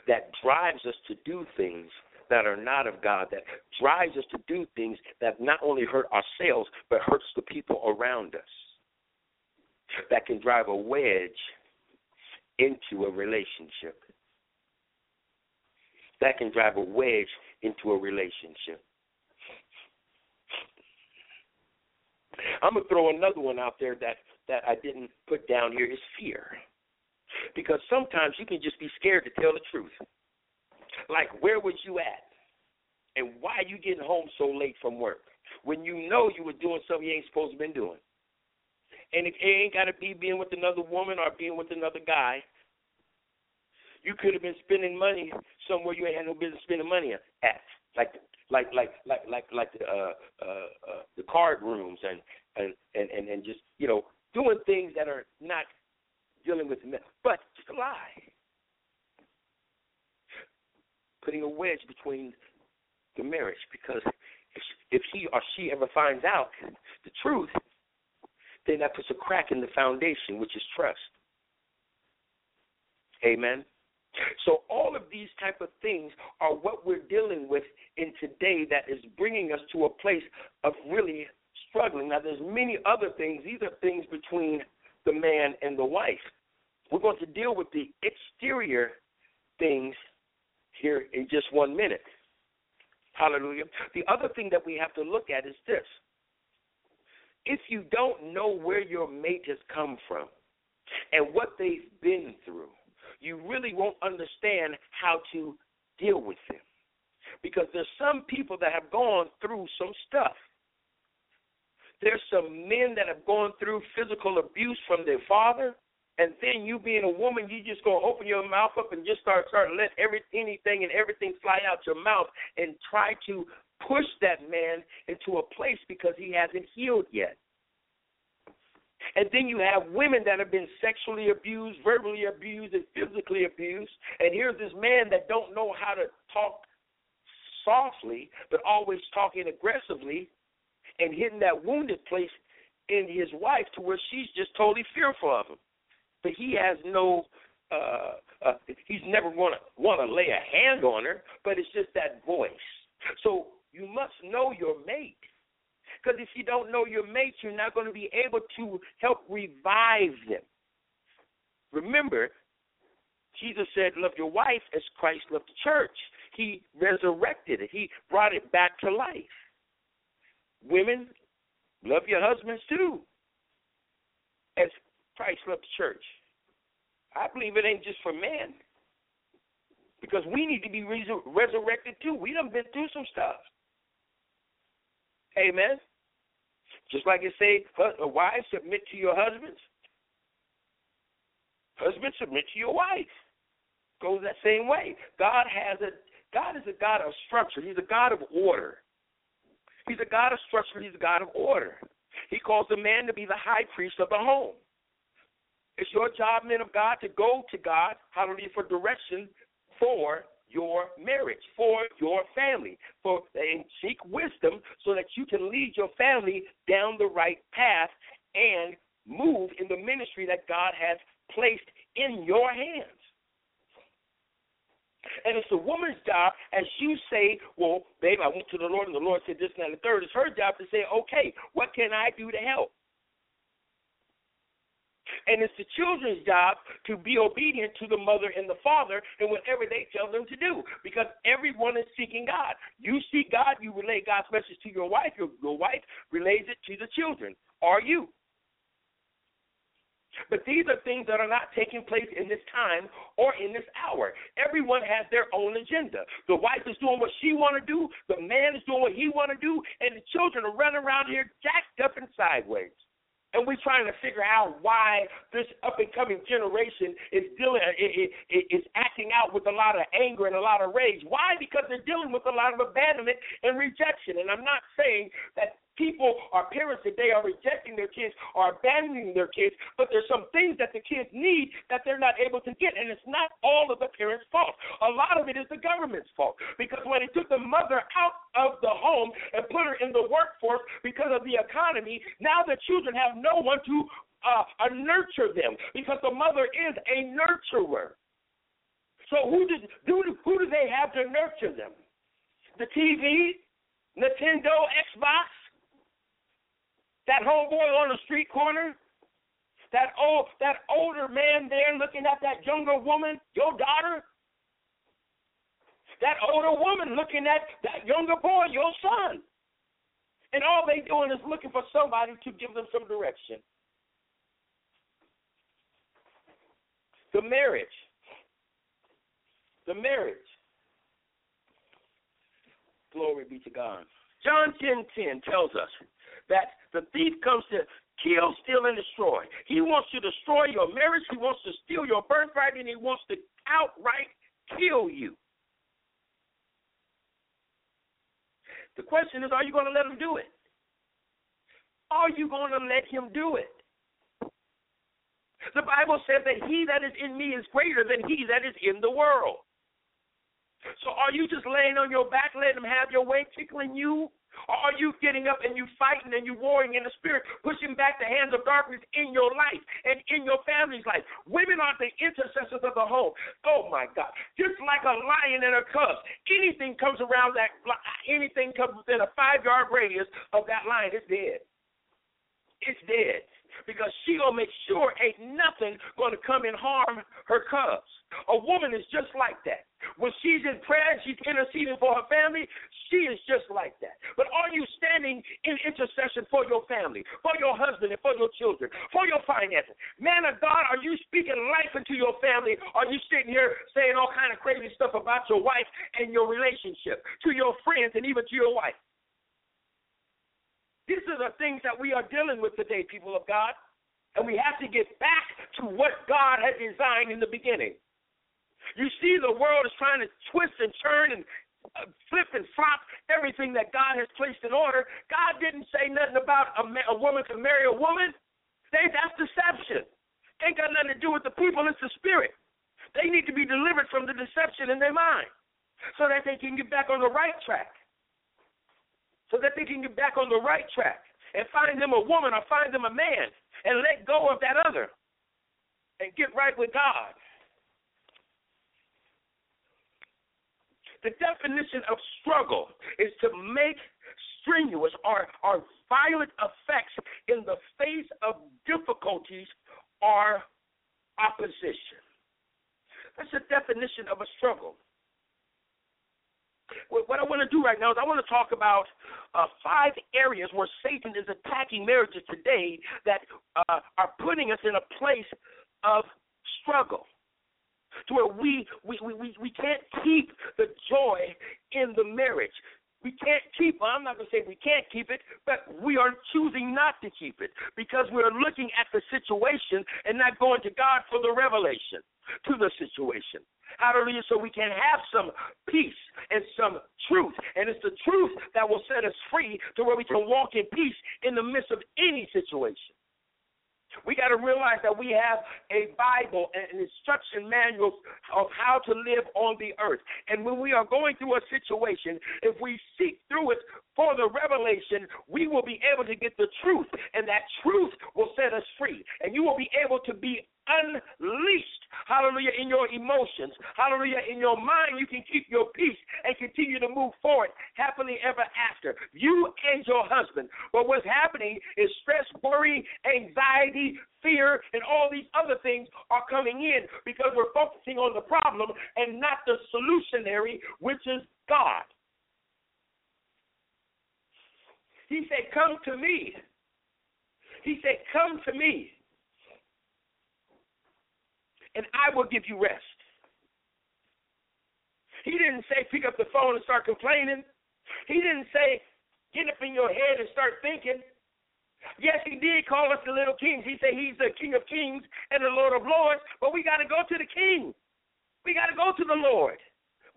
that drives us to do things that are not of God, that drives us to do things that not only hurt ourselves, but hurts the people around us, that can drive a wedge into a relationship. That can drive a wedge into a relationship. I'm gonna throw another one out there that that I didn't put down here is fear. Because sometimes you can just be scared to tell the truth. Like, where was you at? And why are you getting home so late from work? When you know you were doing something you ain't supposed to been doing. And it ain't got to be being with another woman or being with another guy. You could have been spending money somewhere you ain't had no business spending money at, like like like like like like the uh, uh, uh, the card rooms and and and and just you know doing things that are not dealing with men, but just a lie. Putting a wedge between the marriage because if, if he or she ever finds out the truth, then that puts a crack in the foundation, which is trust. Amen. So all of these type of things are what we're dealing with in today that is bringing us to a place of really struggling. Now there's many other things. These are things between the man and the wife. We're going to deal with the exterior things here in just one minute. Hallelujah. The other thing that we have to look at is this. If you don't know where your mate has come from and what they've been through, you really won't understand how to deal with them. Because there's some people that have gone through some stuff. There's some men that have gone through physical abuse from their father, and then you being a woman, you just gonna open your mouth up and just start start let every anything and everything fly out your mouth and try to push that man into a place because he hasn't healed yet. And then you have women that have been sexually abused, verbally abused, and physically abused. And here's this man that don't know how to talk softly, but always talking aggressively and hitting that wounded place in his wife to where she's just totally fearful of him. But he has no uh, uh he's never gonna want to lay a hand on her, but it's just that voice. So you must know your mate. Because if you don't know your mate, you're not going to be able to help revive them. Remember, Jesus said, Love your wife as Christ loved the church. He resurrected it, He brought it back to life. Women, love your husbands too, as Christ loved the church. I believe it ain't just for men, because we need to be resurrected too. We done been through some stuff. Amen. Just like it say, wives submit to your husbands. Husbands submit to your wife. Goes that same way. God has a God is a God of structure. He's a God of order. He's a God of structure. He's a God of order. He calls the man to be the high priest of the home. It's your job, men of God, to go to God, hallelujah, for direction for your marriage, for your family, for and seek wisdom so that you can lead your family down the right path and move in the ministry that God has placed in your hands. And it's the woman's job, as you say, well, babe, I went to the Lord, and the Lord said this and that, and the third. It's her job to say, okay, what can I do to help? And it's the children's job to be obedient to the mother and the father in whatever they tell them to do because everyone is seeking God. You seek God, you relay God's message to your wife, your, your wife relays it to the children. Are you? But these are things that are not taking place in this time or in this hour. Everyone has their own agenda. The wife is doing what she want to do, the man is doing what he want to do, and the children are running around here jacked up and sideways and we're trying to figure out why this up and coming generation is dealing is acting out with a lot of anger and a lot of rage. Why? Because they're dealing with a lot of abandonment and rejection. And I'm not saying that people or parents today are rejecting their kids or abandoning their kids, but there's some things that the kids need that they're not able to get, and it's not all of the parents' fault. A lot of it is the government's fault because when they took the mother out of the home and put her in the workforce because of the economy, now the children have no one to uh, uh, nurture them because the mother is a nurturer. So who did who, who do they have to nurture them? The TV, Nintendo, Xbox, that homeboy on the street corner, that old that older man there looking at that younger woman, your daughter, that older woman looking at that younger boy, your son. And all they doing is looking for somebody to give them some direction. The marriage. The marriage. Glory be to God. John 10 10 tells us that the thief comes to kill, steal, and destroy. He wants to destroy your marriage. He wants to steal your birthright, and he wants to outright kill you. The question is, are you going to let him do it? Are you going to let him do it? The Bible says that he that is in me is greater than he that is in the world. So are you just laying on your back, letting him have your way, tickling you? Or are you getting up and you fighting and you warring in the spirit, pushing back the hands of darkness in your life and in your family's life? Women are the intercessors of the home. Oh my God. Just like a lion and a cub, anything comes around that, anything comes within a five yard radius of that lion, it's dead. It's dead. Because she gonna make sure ain't nothing gonna come and harm her cubs. A woman is just like that. When she's in prayer and she's interceding for her family, she is just like that. But are you standing in intercession for your family, for your husband, and for your children, for your finances? Man of God, are you speaking life into your family? Are you sitting here saying all kind of crazy stuff about your wife and your relationship, to your friends, and even to your wife? These are the things that we are dealing with today, people of God. And we have to get back to what God had designed in the beginning. You see, the world is trying to twist and turn and uh, flip and flop everything that God has placed in order. God didn't say nothing about a, ma- a woman can marry a woman. They, that's deception. Ain't got nothing to do with the people, it's the spirit. They need to be delivered from the deception in their mind so that they can get back on the right track. So that they can get back on the right track and find them a woman or find them a man and let go of that other and get right with God. The definition of struggle is to make strenuous or, or violent effects in the face of difficulties or opposition. That's the definition of a struggle. What I want to do right now is I want to talk about uh, five areas where Satan is attacking marriages today that uh, are putting us in a place of struggle to where we, we, we, we can't keep the joy in the marriage. We can't keep, well, I'm not going to say we can't keep it, but we are choosing not to keep it because we're looking at the situation and not going to God for the revelation to the situation. Hallelujah. So we can have some peace and some truth. And it's the truth that will set us free to where we can walk in peace in the midst of any situation. We got to realize that we have a Bible and an instruction manual of how to live on the earth. And when we are going through a situation, if we seek through it for the revelation, we will be able to get the truth, and that truth will set us free. And you will be able to be unleashed, hallelujah, in your emotions, hallelujah, in your mind. You can keep your peace and continue to move forward happily ever after. You and your husband. But what's happening is stress, worry, anxiety, fear, and all these other things are coming in because we're focusing on the problem and not the solutionary, which is God. He said, Come to me. He said, Come to me and I will give you rest. He didn't say pick up the phone and start complaining. He didn't say get up in your head and start thinking. Yes, he did call us the little kings. He said he's the King of Kings and the Lord of Lords, but we got to go to the King. We got to go to the Lord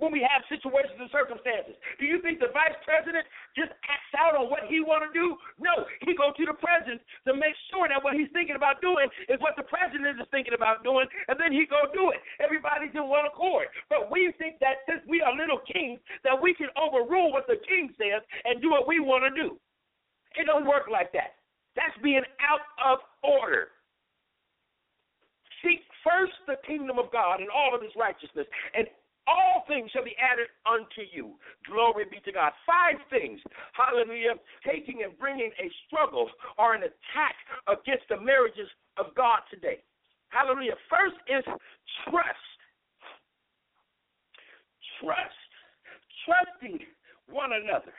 when we have situations and circumstances. Do you think the vice president just acts out on what he want to do? No, he go to the president to make sure that what he's thinking about doing is what the president is thinking about doing, and then he go do it. Everybody's in one accord. But we think that since we are little kings, that we can overrule what the king says and do what we want to do. It don't work like that. That's being out of order. Seek first the kingdom of God and all of his righteousness, and all things shall be added unto you. Glory be to God. Five things, hallelujah, taking and bringing a struggle or an attack against the marriages of God today. Hallelujah. First is trust. Trust. Trusting one another.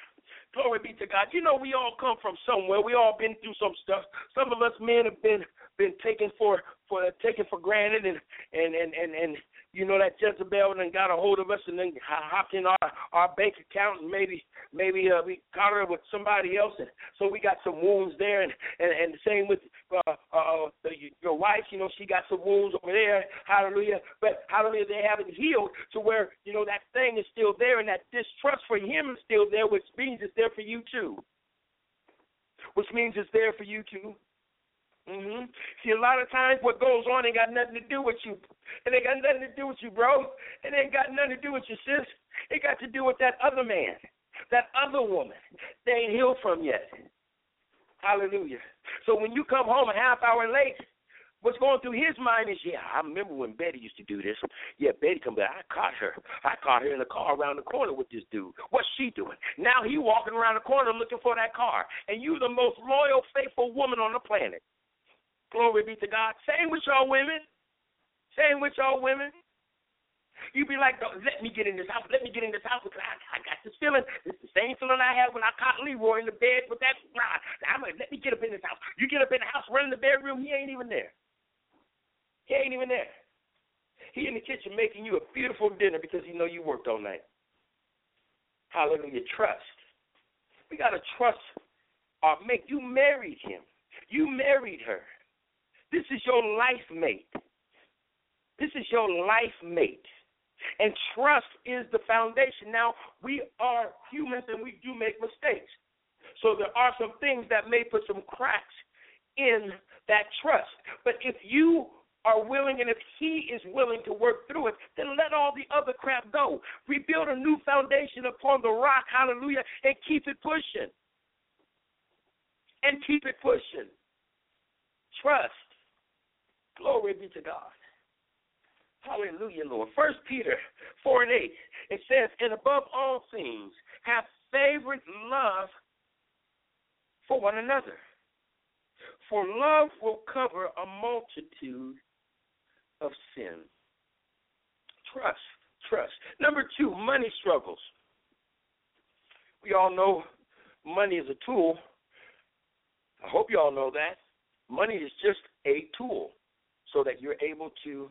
Glory be to God. You know, we all come from somewhere. We all been through some stuff. Some of us men have been been taken for for taken for granted and and and and, and you know that Jezebel then got a hold of us and then hopped in our our bank account and maybe maybe uh, we caught her with somebody else and so we got some wounds there and and, and the same with uh, uh, the, your wife you know she got some wounds over there hallelujah. But hallelujah they haven't healed to where you know that thing is still there and that distrust for him is still there which means it's there for you too. Which means it's there for you too Mm-hmm. See, a lot of times what goes on ain't got nothing to do with you. It ain't got nothing to do with you, bro. It ain't got nothing to do with your sis. It got to do with that other man, that other woman they ain't healed from yet. Hallelujah. So when you come home a half hour late, what's going through his mind is, yeah, I remember when Betty used to do this. Yeah, Betty come back. I caught her. I caught her in the car around the corner with this dude. What's she doing? Now he walking around the corner looking for that car. And you the most loyal, faithful woman on the planet. Glory be to God. Same with y'all women. Same with y'all women. You be like, let me get in this house. Let me get in this house because I, I got this feeling. It's the same feeling I had when I caught Leroy in the bed with that. Nah, I'm like, let me get up in this house. You get up in the house, run in the bedroom. He ain't even there. He ain't even there. He in the kitchen making you a beautiful dinner because he know you worked all night. Hallelujah. Trust. We gotta trust our mate. You married him. You married her. This is your life mate. This is your life mate. And trust is the foundation. Now, we are humans and we do make mistakes. So there are some things that may put some cracks in that trust. But if you are willing and if he is willing to work through it, then let all the other crap go. Rebuild a new foundation upon the rock, hallelujah, and keep it pushing. And keep it pushing. Trust. Glory be to God. Hallelujah, Lord. First Peter four and eight. It says, and above all things, have favorite love for one another. For love will cover a multitude of sin. Trust, trust. Number two, money struggles. We all know money is a tool. I hope you all know that. Money is just a tool so that you're able to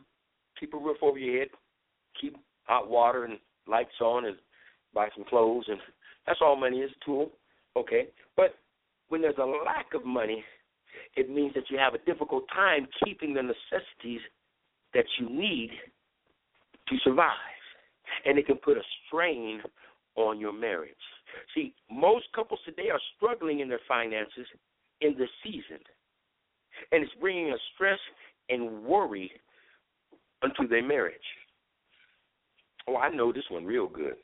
keep a roof over your head, keep hot water and lights on, and buy some clothes, and that's all money is a tool. Okay, but when there's a lack of money, it means that you have a difficult time keeping the necessities that you need to survive, and it can put a strain on your marriage. See, most couples today are struggling in their finances in this season, and it's bringing a stress and worry unto their marriage. Oh, I know this one real good.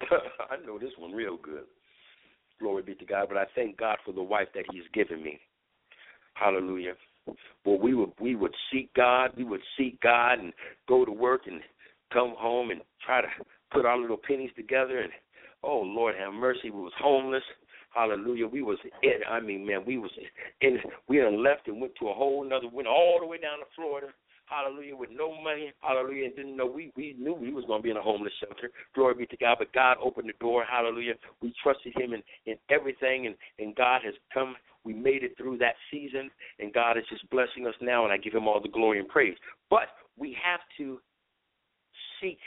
(laughs) I know this one real good. Glory be to God. But I thank God for the wife that He's given me. Hallelujah. Well, we would we would seek God. We would seek God and go to work and come home and try to put our little pennies together. And oh Lord, have mercy. We was homeless. Hallelujah. We was in. I mean, man, we was in. We done left and went to a whole another. Went all the way down to Florida hallelujah, with no money, hallelujah, and didn't know we we knew we was to be in a homeless shelter. Glory be to God. But God opened the door, hallelujah. We trusted Him in in everything, and and God has come. We made it through that season, and God is just blessing us now, and I give Him all the glory and praise. But we have to seek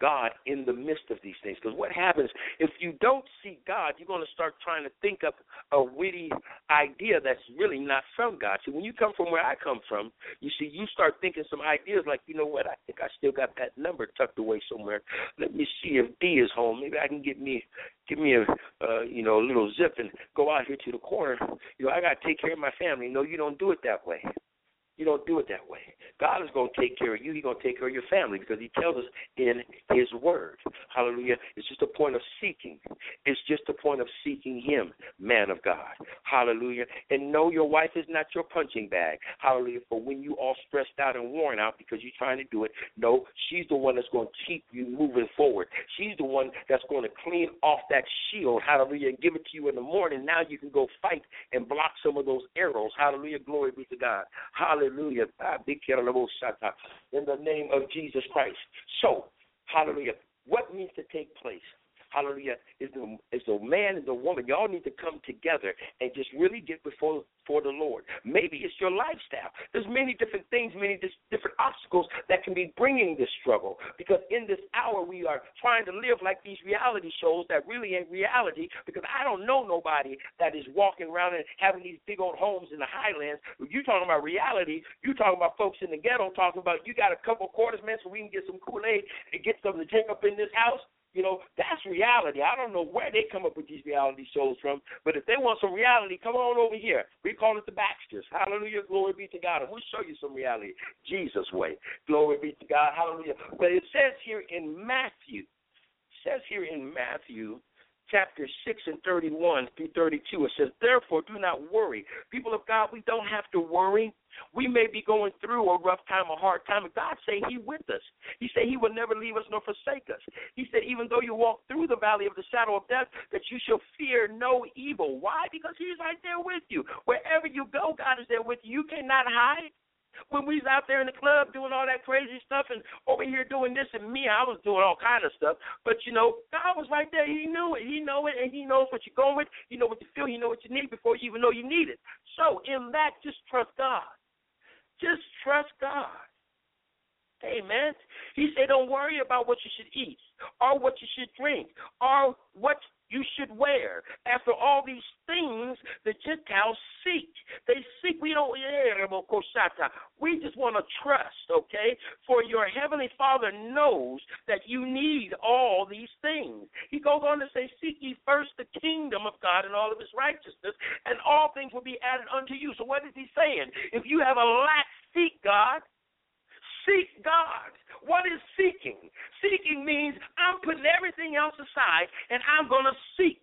God in the midst of these things. Because what happens if you don't see God, you're going to start trying to think up a witty idea that's really not from God. See, when you come from where I come from, you see, you start thinking some ideas like, you know what, I think I still got that number tucked away somewhere. Let me see if D is home. Maybe I can get me give me a uh, you know a little zip and go out here to the corner. You know, I got to take care of my family. No, you don't do it that way. You don't do it that way. God is going to take care of you. He's going to take care of your family because He tells us in His Word. Hallelujah. It's just a point of seeking. It's just a point of seeking Him, man of God. Hallelujah. And know your wife is not your punching bag. Hallelujah. For when you all stressed out and worn out because you're trying to do it, no, she's the one that's going to keep you moving forward. She's the one that's going to clean off that shield. Hallelujah. And give it to you in the morning. Now you can go fight and block some of those arrows. Hallelujah. Glory be to God. Hallelujah. Hallelujah. Ah, In the name of Jesus Christ. So, hallelujah. What needs to take place? Hallelujah, is the is the man and the woman. Y'all need to come together and just really get before for the Lord. Maybe it's your lifestyle. There's many different things, many different obstacles that can be bringing this struggle. Because in this hour, we are trying to live like these reality shows that really ain't reality. Because I don't know nobody that is walking around and having these big old homes in the highlands. You talking about reality? You talking about folks in the ghetto talking about you got a couple quarters, man, so we can get some Kool Aid and get something to drink up in this house. You know, that's reality. I don't know where they come up with these reality shows from, but if they want some reality, come on over here. We call it the Baxters. Hallelujah. Glory be to God. And we'll show you some reality. Jesus' way. Glory be to God. Hallelujah. But it says here in Matthew, says here in Matthew chapter 6 and 31 through 32. It says, Therefore, do not worry. People of God, we don't have to worry. We may be going through a rough time, a hard time, but God say He with us. He said He will never leave us nor forsake us. He said, even though you walk through the valley of the shadow of death, that you shall fear no evil. Why? Because He's right there with you. Wherever you go, God is there with you. You cannot hide. when we was out there in the club doing all that crazy stuff and over here doing this and me, I was doing all kind of stuff. But you know, God was right there. He knew it. He know it, and He knows what you're going with. You know what you feel. You know what you need before you even know you need it. So in that, just trust God. Just trust God. Amen. He said, don't worry about what you should eat or what you should drink or what you should wear. After all these things, the Gentiles seek. They seek. We don't. We just want to trust, okay? For your heavenly Father knows that you need all these things. He goes on to say, "Seek ye first the kingdom of God and all of His righteousness, and all things will be added unto you." So what is He saying? If you have a lack, seek God. Seek God. What is seeking? Seeking means I'm putting everything else aside and I'm going to seek.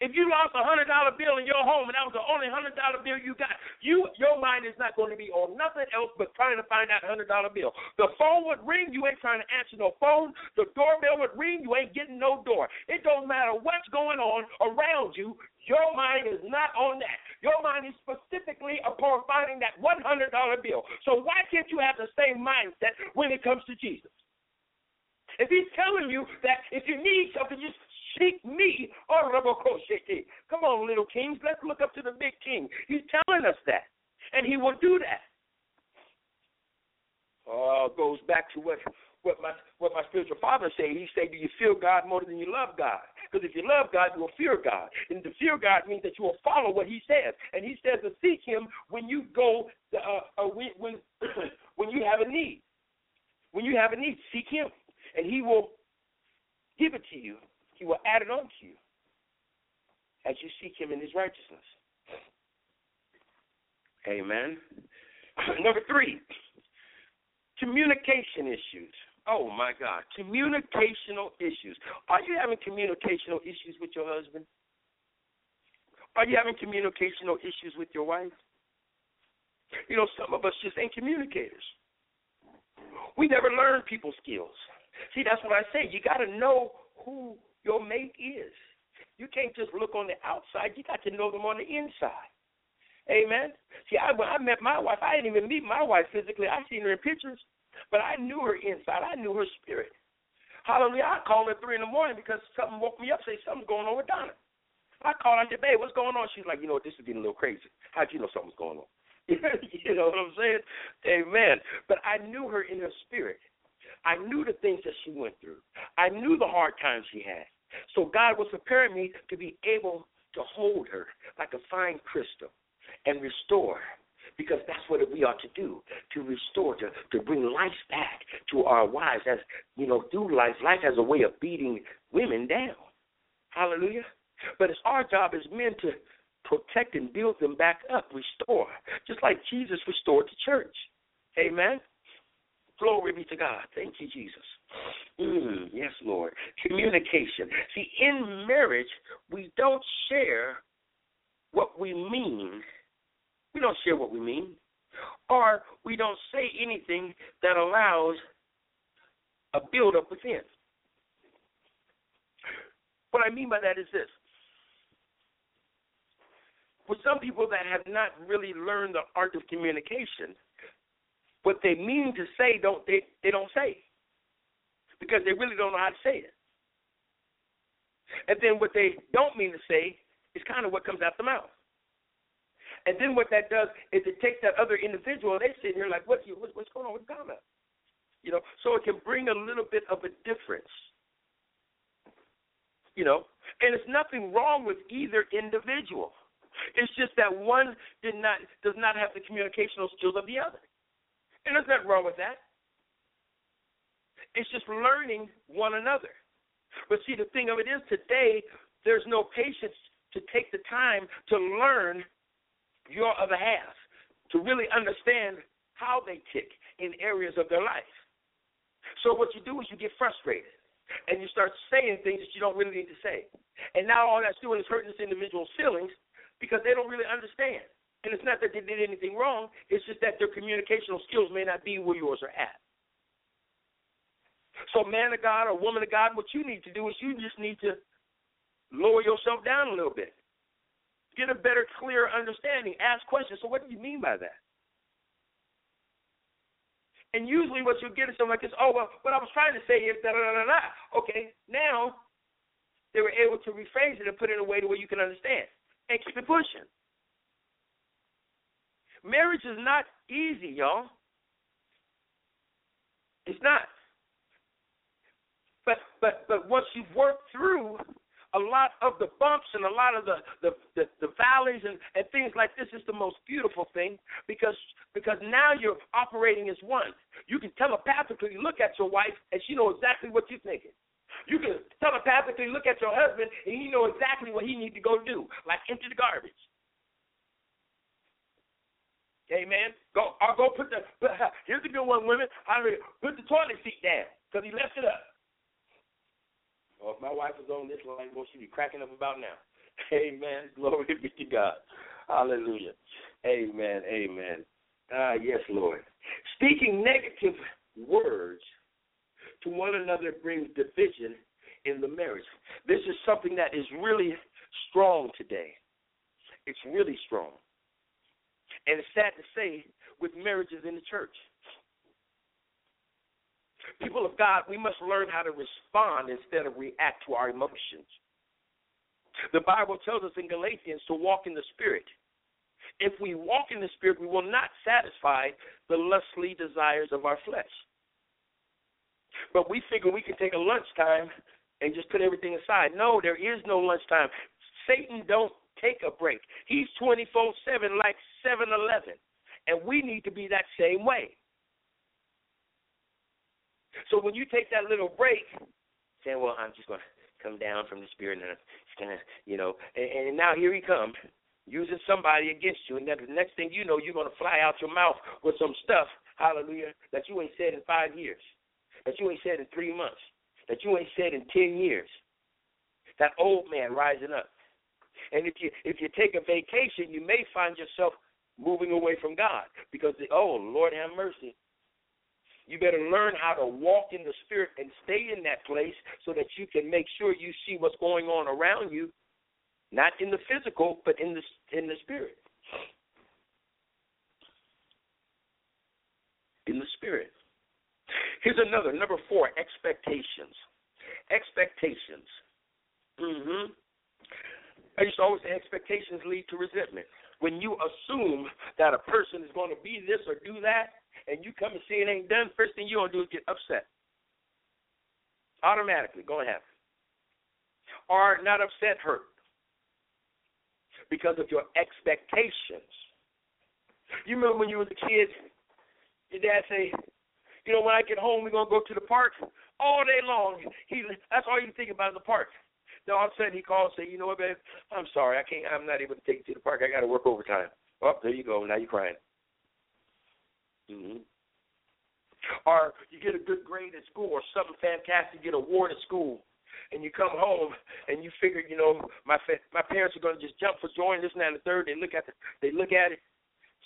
If you lost a hundred dollar bill in your home and that was the only hundred dollar bill you got, you your mind is not going to be on nothing else but trying to find that hundred dollar bill. The phone would ring, you ain't trying to answer no phone. The doorbell would ring, you ain't getting no door. It don't matter what's going on around you, your mind is not on that. Your mind is specifically upon finding that $100 bill. So why can't you have the same mindset when it comes to Jesus? If he's telling you that if you need something, just seek me. Oh, Come on, little kings. Let's look up to the big king. He's telling us that. And he will do that. Oh, goes back to what what my what my spiritual father said. He said, "Do you feel God more than you love God?" Because if you love God, you will fear God, and to fear God means that you will follow what He says. And He says to seek Him when you go uh, uh, when when (clears throat) when you have a need. When you have a need, seek Him, and He will give it to you. He will add it on to you as you seek Him in His righteousness. Amen. (clears throat) Number three, communication issues. Oh my God, communicational issues. Are you having communicational issues with your husband? Are you having communicational issues with your wife? You know, some of us just ain't communicators. We never learn people skills. See, that's what I say. You got to know who your mate is. You can't just look on the outside. You got to know them on the inside. Amen. See, I, when I met my wife, I didn't even meet my wife physically. I seen her in pictures. But I knew her inside. I knew her spirit. Hallelujah. I called her 3 in the morning because something woke me up, say something's going on with Donna. I called her, I said, babe, what's going on? She's like, you know, this is getting a little crazy. How'd you know something's going on? (laughs) you know what I'm saying? Amen. But I knew her in her spirit. I knew the things that she went through. I knew the hard times she had. So God was preparing me to be able to hold her like a fine crystal and restore because that's what we are to do to restore, to, to bring life back to our wives. As you know, through life, life has a way of beating women down. Hallelujah. But it's our job as men to protect and build them back up, restore, just like Jesus restored the church. Amen. Glory be to God. Thank you, Jesus. Mm, yes, Lord. Communication. See, in marriage, we don't share what we mean we don't share what we mean, or we don't say anything that allows a build up within. What I mean by that is this. For some people that have not really learned the art of communication, what they mean to say don't they, they don't say. Because they really don't know how to say it. And then what they don't mean to say is kind of what comes out the mouth. And then what that does is it takes that other individual, and they sit here like, what, what what's going on with Ghana? You know, so it can bring a little bit of a difference. You know, and it's nothing wrong with either individual. It's just that one did not does not have the communicational skills of the other. And there's nothing wrong with that. It's just learning one another. But see, the thing of it is today, there's no patience to take the time to learn your other half to really understand how they tick in areas of their life. So what you do is you get frustrated and you start saying things that you don't really need to say. And now all that's doing is hurting this individual's feelings because they don't really understand. And it's not that they did anything wrong, it's just that their communicational skills may not be where yours are at. So, man of God or woman of God, what you need to do is you just need to lower yourself down a little bit get a better, clearer understanding. Ask questions. So, what do you mean by that? And usually what you'll get is something like this, oh, well, what I was trying to say is da da da da. Okay, now they were able to rephrase it and put it in a way to where you can understand. And keep it pushing. Marriage is not easy, y'all. It's not. But but but once you've worked through a lot of the bumps and a lot of the the, the, the valleys and, and things like this is the most beautiful thing because because now you're operating as one. You can telepathically look at your wife and she knows exactly what you're thinking. You can telepathically look at your husband and he know exactly what he needs to go do, like empty the garbage. Amen. Go, I'll go put the. (laughs) Here's the good one, women. Put the toilet seat down because he left it up. Well, if my wife was on this line, well, she'd be cracking up about now. (laughs) Amen. Glory be to God. Hallelujah. Amen. Amen. Ah, yes, Lord. Speaking negative words to one another brings division in the marriage. This is something that is really strong today. It's really strong. And it's sad to say with marriages in the church. People of God, we must learn how to respond instead of react to our emotions. The Bible tells us in Galatians to walk in the Spirit. If we walk in the Spirit, we will not satisfy the lustly desires of our flesh. But we figure we can take a lunchtime and just put everything aside. No, there is no lunchtime. Satan don't take a break. He's 24 7 like 7 Eleven. And we need to be that same way. So when you take that little break, saying, "Well, I'm just going to come down from the spirit and it's going to, you know," and, and now here he comes using somebody against you, and then the next thing you know, you're going to fly out your mouth with some stuff, hallelujah, that you ain't said in five years, that you ain't said in three months, that you ain't said in ten years. That old man rising up. And if you if you take a vacation, you may find yourself moving away from God because the, oh Lord have mercy, you better learn how to walk in the spirit and stay in that place so that you can make sure you see what's going on around you, not in the physical, but in the in the spirit. In the spirit. Here's another number four: expectations. Expectations. Mm-hmm. I used to always say expectations lead to resentment. When you assume that a person is going to be this or do that, and you come and see it ain't done, first thing you're going to do is get upset. Automatically, go ahead. Or not upset, hurt. Because of your expectations. You remember when you was a kid, your dad say, you know, when I get home, we're gonna go to the park all day long. He, that's all you think about is the park. Then all of a sudden he calls and say, you know what, babe, I'm sorry, I can't, I'm not able to take you to the park. I got to work overtime. Oh, there you go. Now you're crying. Mm-hmm. Or you get a good grade at school or something fantastic, you get an award at school, and you come home and you figure, you know, my fa- my parents are going to just jump for joy this and that and the third. They look at the, they look at it,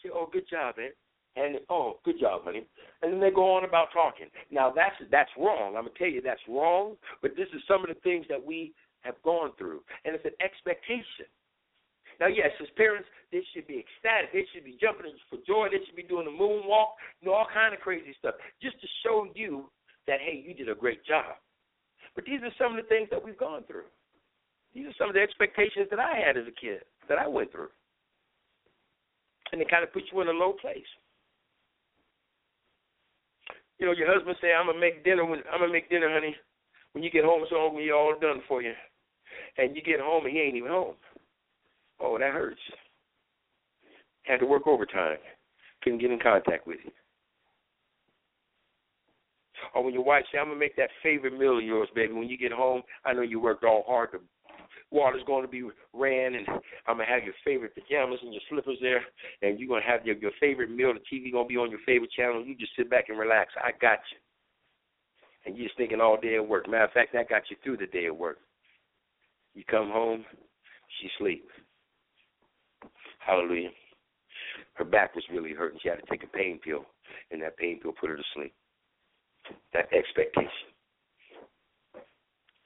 say, oh, good job, man. And oh, good job, honey. And then they go on about talking. Now that's that's wrong. I'm gonna tell you that's wrong. But this is some of the things that we have gone through, and it's an expectation. Now, yes, as parents, they should be ecstatic. They should be jumping for joy. They should be doing the moonwalk, you know, all kind of crazy stuff, just to show you that hey, you did a great job. But these are some of the things that we've gone through. These are some of the expectations that I had as a kid that I went through, and it kind of puts you in a low place. You know, your husband say, "I'm gonna make dinner when I'm gonna make dinner, honey. When you get home, so when you all done for you." And you get home and he ain't even home. Oh, that hurts. Had to work overtime. Couldn't get in contact with you. Or when your wife say, I'm gonna make that favorite meal of yours, baby. When you get home, I know you worked all hard. The water's gonna be ran, and I'm gonna have your favorite pajamas and your slippers there, and you're gonna have your your favorite meal. The TV gonna be on your favorite channel. You just sit back and relax. I got you. And you're just thinking all day at work. Matter of fact, that got you through the day at work. You come home, she sleeps. Hallelujah. Her back was really hurting. She had to take a pain pill, and that pain pill put her to sleep. That expectation.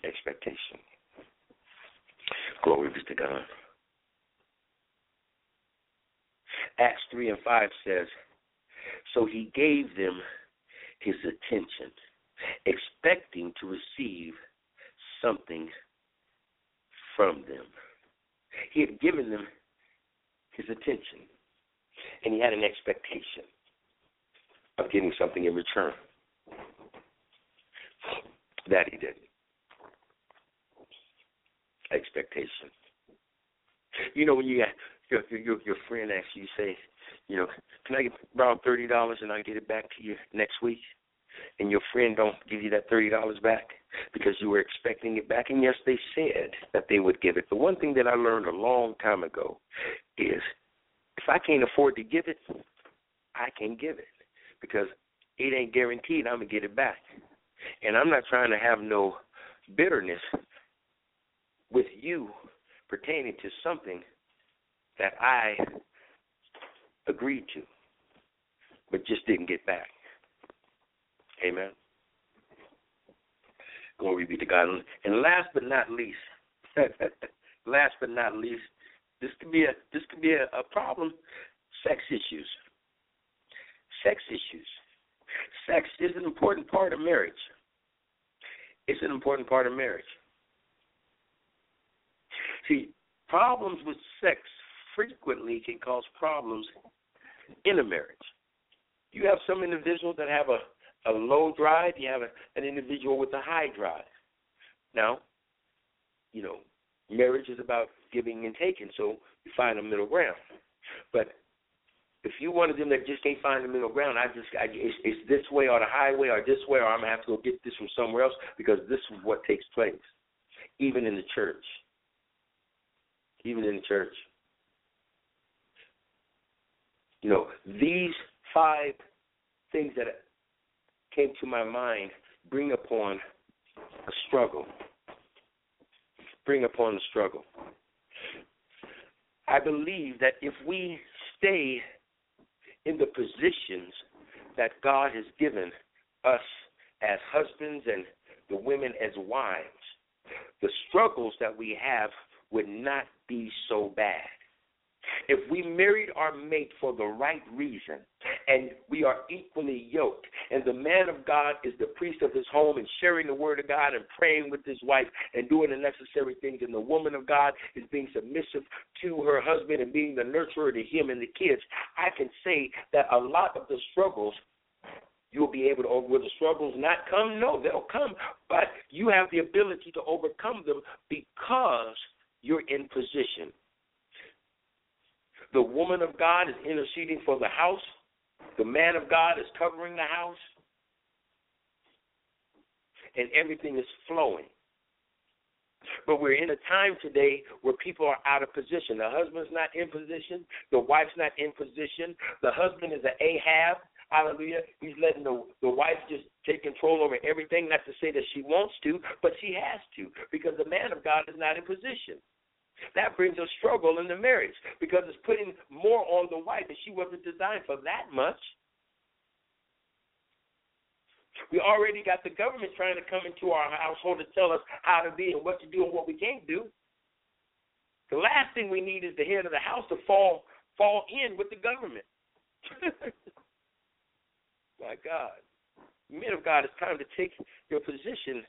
Expectation. Glory be to God. Acts 3 and 5 says, So he gave them his attention, expecting to receive something from them. He had given them his attention, and he had an expectation of getting something in return. That he didn't. Expectation. You know when you got your your your friend asks you, say, you know, can I get around thirty dollars and I get it back to you next week? And your friend don't give you that thirty dollars back because you were expecting it back. And yes, they said that they would give it. The one thing that I learned a long time ago is if I can't afford to give it, I can give it because it ain't guaranteed I'm gonna get it back. And I'm not trying to have no bitterness with you pertaining to something that I agreed to, but just didn't get back. Amen. Glory be to God. And last but not least, (laughs) last but not least, this could be a this could be a, a problem. Sex issues. Sex issues. Sex is an important part of marriage. It's an important part of marriage. See, problems with sex frequently can cause problems in a marriage. You have some individuals that have a, a low drive, you have a, an individual with a high drive. Now, you know, marriage is about giving and taking, so you find a middle ground. But if you one of them that just can't find the middle ground, I just I, it's, it's this way or the highway or this way or I'm gonna have to go get this from somewhere else because this is what takes place, even in the church. Even in the church. You know, these five things that came to my mind bring upon a struggle. Bring upon a struggle. I believe that if we stay in the positions that God has given us as husbands and the women as wives, the struggles that we have would not be so bad. If we married our mate for the right reason and we are equally yoked, and the man of God is the priest of his home and sharing the word of God and praying with his wife and doing the necessary things, and the woman of God is being submissive to her husband and being the nurturer to him and the kids, I can say that a lot of the struggles you'll be able to over will the struggles not come? No, they'll come. But you have the ability to overcome them because you're in position. The woman of God is interceding for the house. The man of God is covering the house. And everything is flowing. But we're in a time today where people are out of position. The husband's not in position. The wife's not in position. The husband is an Ahab. Hallelujah. He's letting the, the wife just take control over everything. Not to say that she wants to, but she has to because the man of God is not in position. That brings a struggle in the marriage because it's putting more on the wife, and she wasn't designed for that much. We already got the government trying to come into our household to tell us how to be and what to do and what we can't do. The last thing we need is the head of the house to fall fall in with the government. (laughs) My God. Men of God, it's time to take your position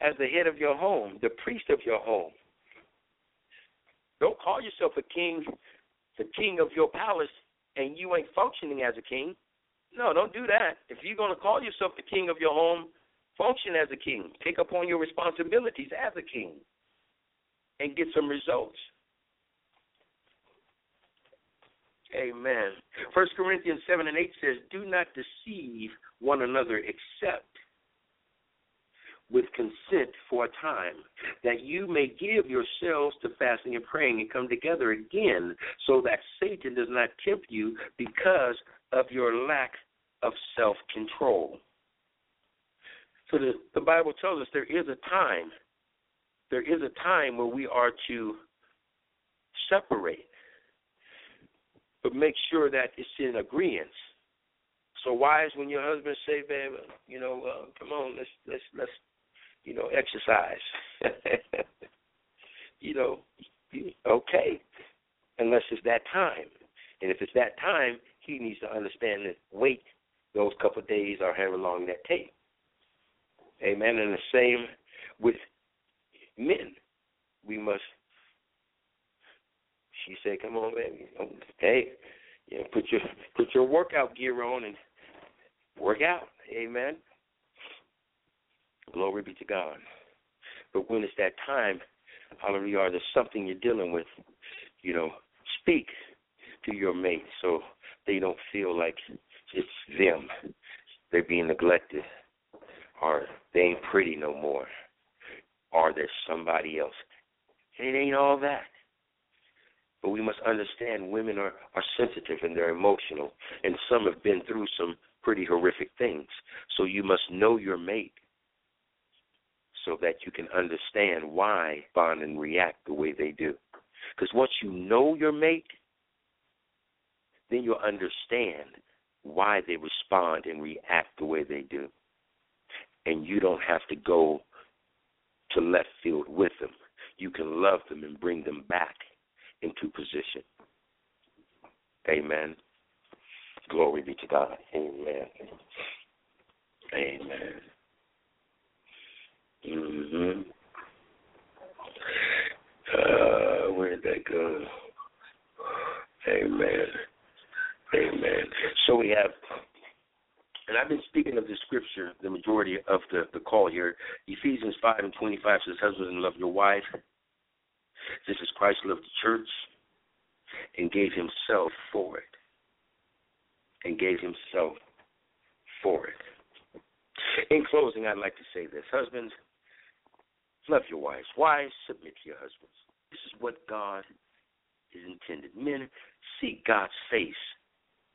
as the head of your home, the priest of your home. Don't call yourself a king, the king of your palace, and you ain't functioning as a king. No, don't do that. If you're going to call yourself the king of your home, function as a king. Take upon your responsibilities as a king and get some results. Amen. First Corinthians seven and eight says, Do not deceive one another except with consent for a time, that you may give yourselves to fasting and praying and come together again, so that Satan does not tempt you because of your lack of self control. So the, the Bible tells us there is a time, there is a time where we are to separate, but make sure that it's in agreement. So wives, when your husband say, "Babe, you know, uh, come on, let's let's let's you know, exercise. (laughs) you know, okay, unless it's that time. And if it's that time, he needs to understand that wait those couple of days or however long that take. Amen. And the same with men. We must. She said, "Come on, baby. Hey, you know, put your put your workout gear on and work out." Amen. Glory be to God. But when it's that time, hallelujah, or there's something you're dealing with, you know, speak to your mate so they don't feel like it's them. They're being neglected or they ain't pretty no more or there's somebody else. It ain't all that. But we must understand women are, are sensitive and they're emotional, and some have been through some pretty horrific things. So you must know your mate so that you can understand why bond and react the way they do. Because once you know your mate, then you'll understand why they respond and react the way they do. And you don't have to go to left field with them. You can love them and bring them back into position. Amen. Glory be to God. Amen. Amen. Mhm. Uh, where did that go? Amen. Amen. So we have, and I've been speaking of the scripture the majority of the, the call here. Ephesians 5 and 25 says, Husbands, love your wife. This is Christ loved the church and gave himself for it. And gave himself for it. In closing, I'd like to say this Husbands, love your wives. Wives, submit to your husbands. This is what God is intended. Men, seek God's face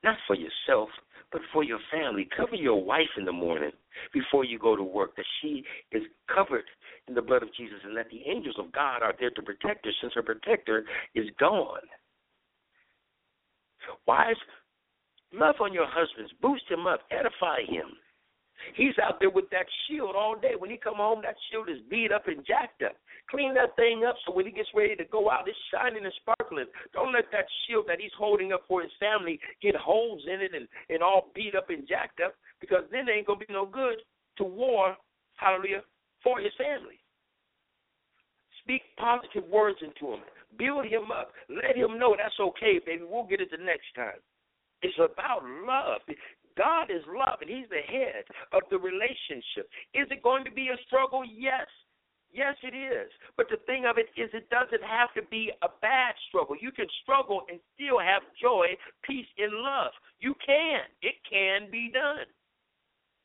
not for yourself, but for your family. Cover your wife in the morning before you go to work, that she is covered in the blood of Jesus, and that the angels of God are there to protect her since her protector is gone. Wives, love on your husbands, boost him up, edify him. He's out there with that shield all day. When he come home, that shield is beat up and jacked up. Clean that thing up so when he gets ready to go out, it's shining and sparkling. Don't let that shield that he's holding up for his family get holes in it and, and all beat up and jacked up because then it ain't going to be no good to war, hallelujah, for his family. Speak positive words into him. Build him up. Let him know that's okay, baby. We'll get it the next time. It's about love. God is love, and He's the head of the relationship. Is it going to be a struggle? Yes. Yes, it is. But the thing of it is, it doesn't have to be a bad struggle. You can struggle and still have joy, peace, and love. You can. It can be done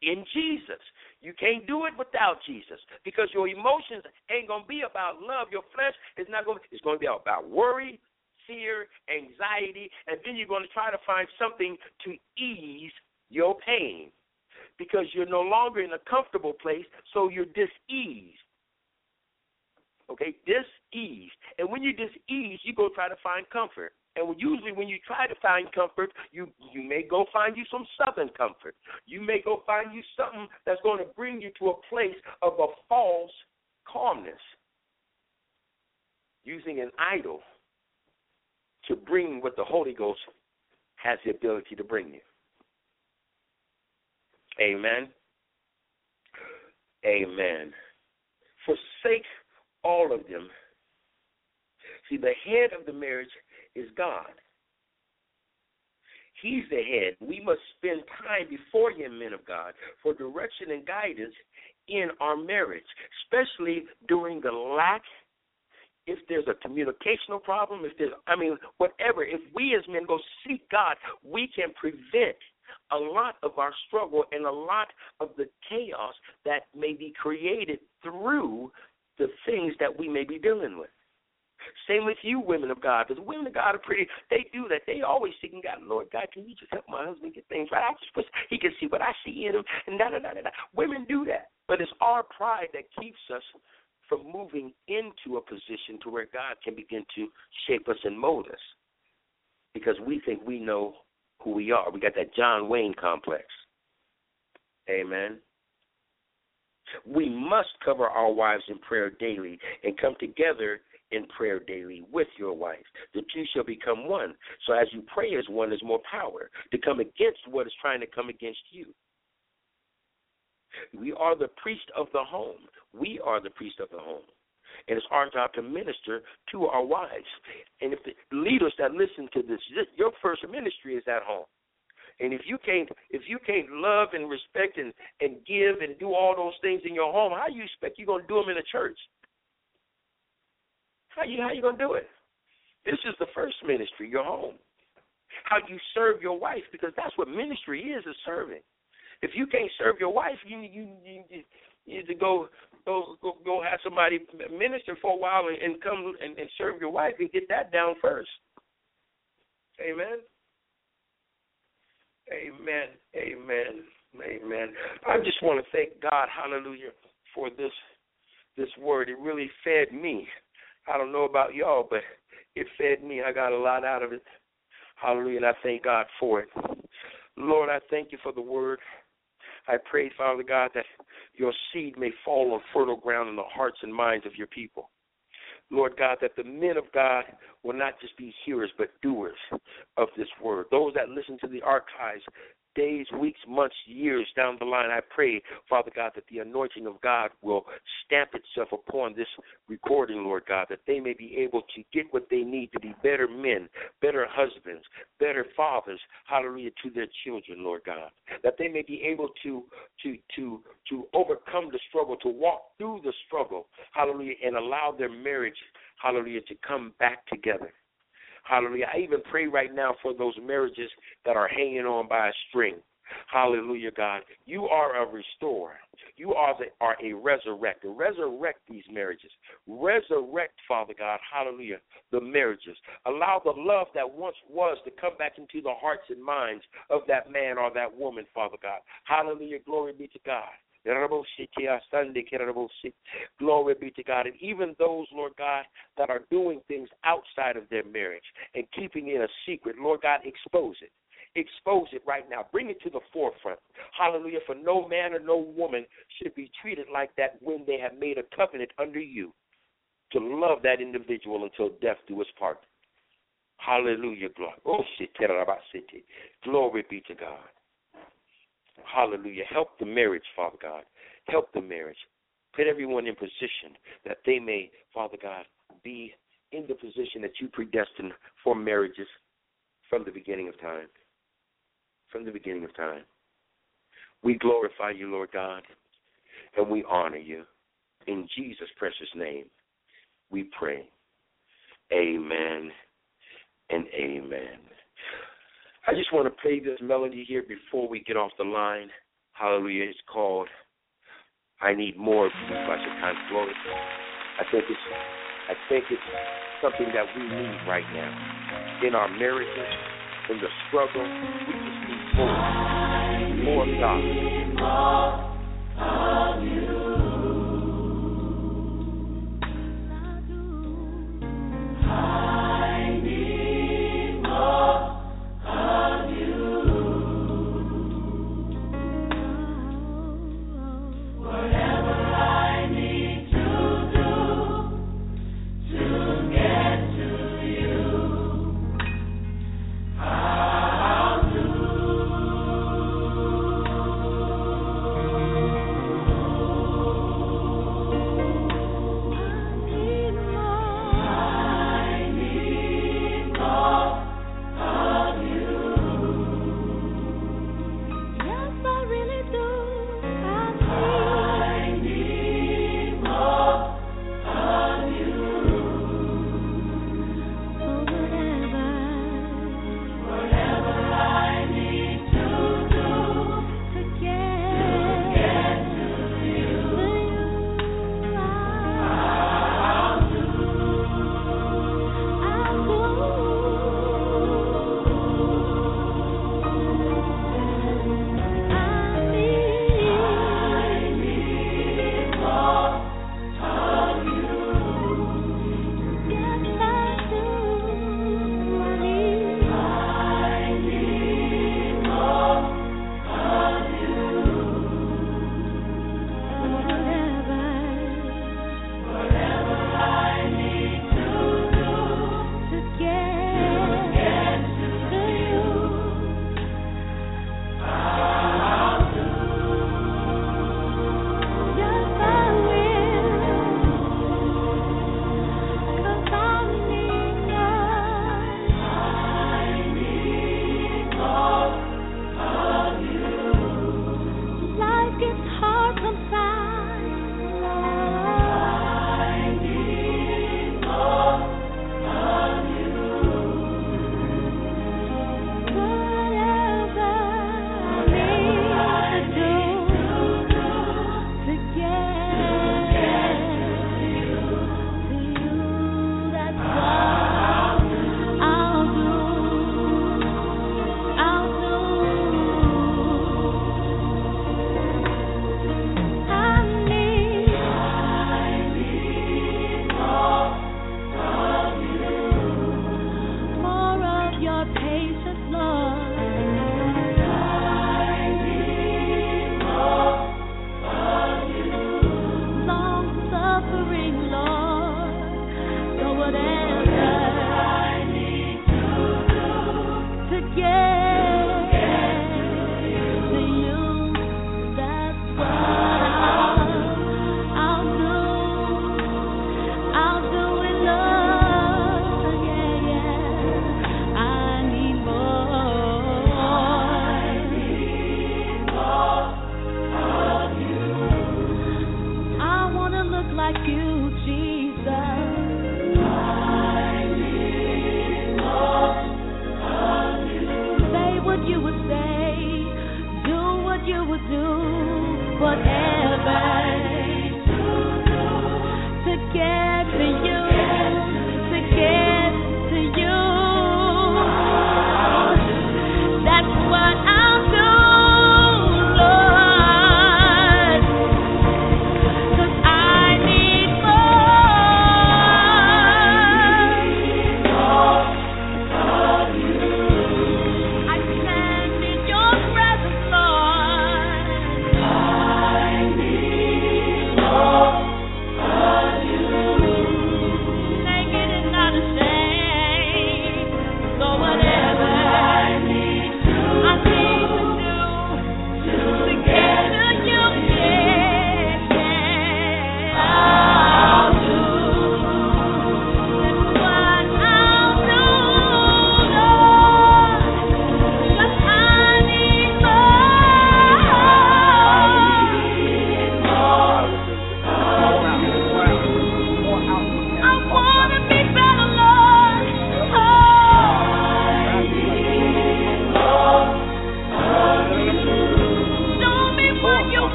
in Jesus. You can't do it without Jesus because your emotions ain't going to be about love. Your flesh is not going. It's going to be about worry, fear, anxiety, and then you're going to try to find something to ease your pain because you're no longer in a comfortable place, so you're diseased. Okay, diseased. And when you're diseased, you go try to find comfort. And usually, when you try to find comfort, you you may go find you some southern comfort. You may go find you something that's going to bring you to a place of a false calmness, using an idol to bring what the Holy Ghost has the ability to bring you. Amen. Amen. Forsake all of them. See, the head of the marriage is God. He's the head. We must spend time before Him, men of God, for direction and guidance in our marriage, especially during the lack. If there's a communicational problem, if there's, I mean, whatever, if we as men go seek God, we can prevent a lot of our struggle and a lot of the chaos that may be created through the things that we may be dealing with. Same with you, women of God, because women of God are pretty. They do that. They always seeking God. Lord God, can you just help my husband get things right? I just wish he can see what I see in him, and da da da da. Women do that, but it's our pride that keeps us from moving into a position to where God can begin to shape us and mold us, because we think we know who we are. We got that John Wayne complex. Amen. We must cover our wives in prayer daily and come together in prayer daily with your wife. The two shall become one. So as you pray as one, there's more power to come against what is trying to come against you. We are the priest of the home. We are the priest of the home. And it's our job to minister to our wives. And if the leaders that listen to this, your first ministry is at home. And if you can't if you can't love and respect and, and give and do all those things in your home, how you expect you're gonna do them in a church? How you how you gonna do it? This is the first ministry, your home. How you serve your wife, because that's what ministry is, is serving. If you can't serve your wife, you you you, you, to go go go go have somebody minister for a while and, and come and, and serve your wife and get that down first. Amen. Amen. Amen. Amen. I just want to thank God, hallelujah, for this this word. It really fed me. I don't know about y'all, but it fed me. I got a lot out of it. Hallelujah. And I thank God for it. Lord, I thank you for the word. I pray, Father God, that your seed may fall on fertile ground in the hearts and minds of your people. Lord God, that the men of God will not just be hearers, but doers of this word. Those that listen to the archives days, weeks, months, years down the line, I pray, Father God, that the anointing of God will stamp itself upon this recording, Lord God, that they may be able to get what they need to be better men, better husbands, better fathers, hallelujah, to their children, Lord God. That they may be able to to to to overcome the struggle, to walk through the struggle, hallelujah, and allow their marriage, hallelujah, to come back together. Hallelujah. I even pray right now for those marriages that are hanging on by a string. Hallelujah, God. You are a restorer. You are the, are a resurrector. Resurrect these marriages. Resurrect, Father God. Hallelujah. The marriages. Allow the love that once was to come back into the hearts and minds of that man or that woman, Father God. Hallelujah. Glory be to God. Glory be to God. And even those, Lord God, that are doing things outside of their marriage and keeping it a secret, Lord God, expose it. Expose it right now. Bring it to the forefront. Hallelujah. For no man or no woman should be treated like that when they have made a covenant under you to love that individual until death do us part. Hallelujah. Glory. Oh, Glory be to God. Hallelujah. Help the marriage, Father God. Help the marriage. Put everyone in position that they may, Father God, be in the position that you predestined for marriages from the beginning of time. From the beginning of time. We glorify you, Lord God, and we honor you. In Jesus' precious name, we pray. Amen and amen. I just want to play this melody here before we get off the line. Hallelujah. It's called I Need More by Shekinah Glory. I think it's I think it's something that we need right now. In our marriages, in the struggle, we just need more. More of God. More of you. I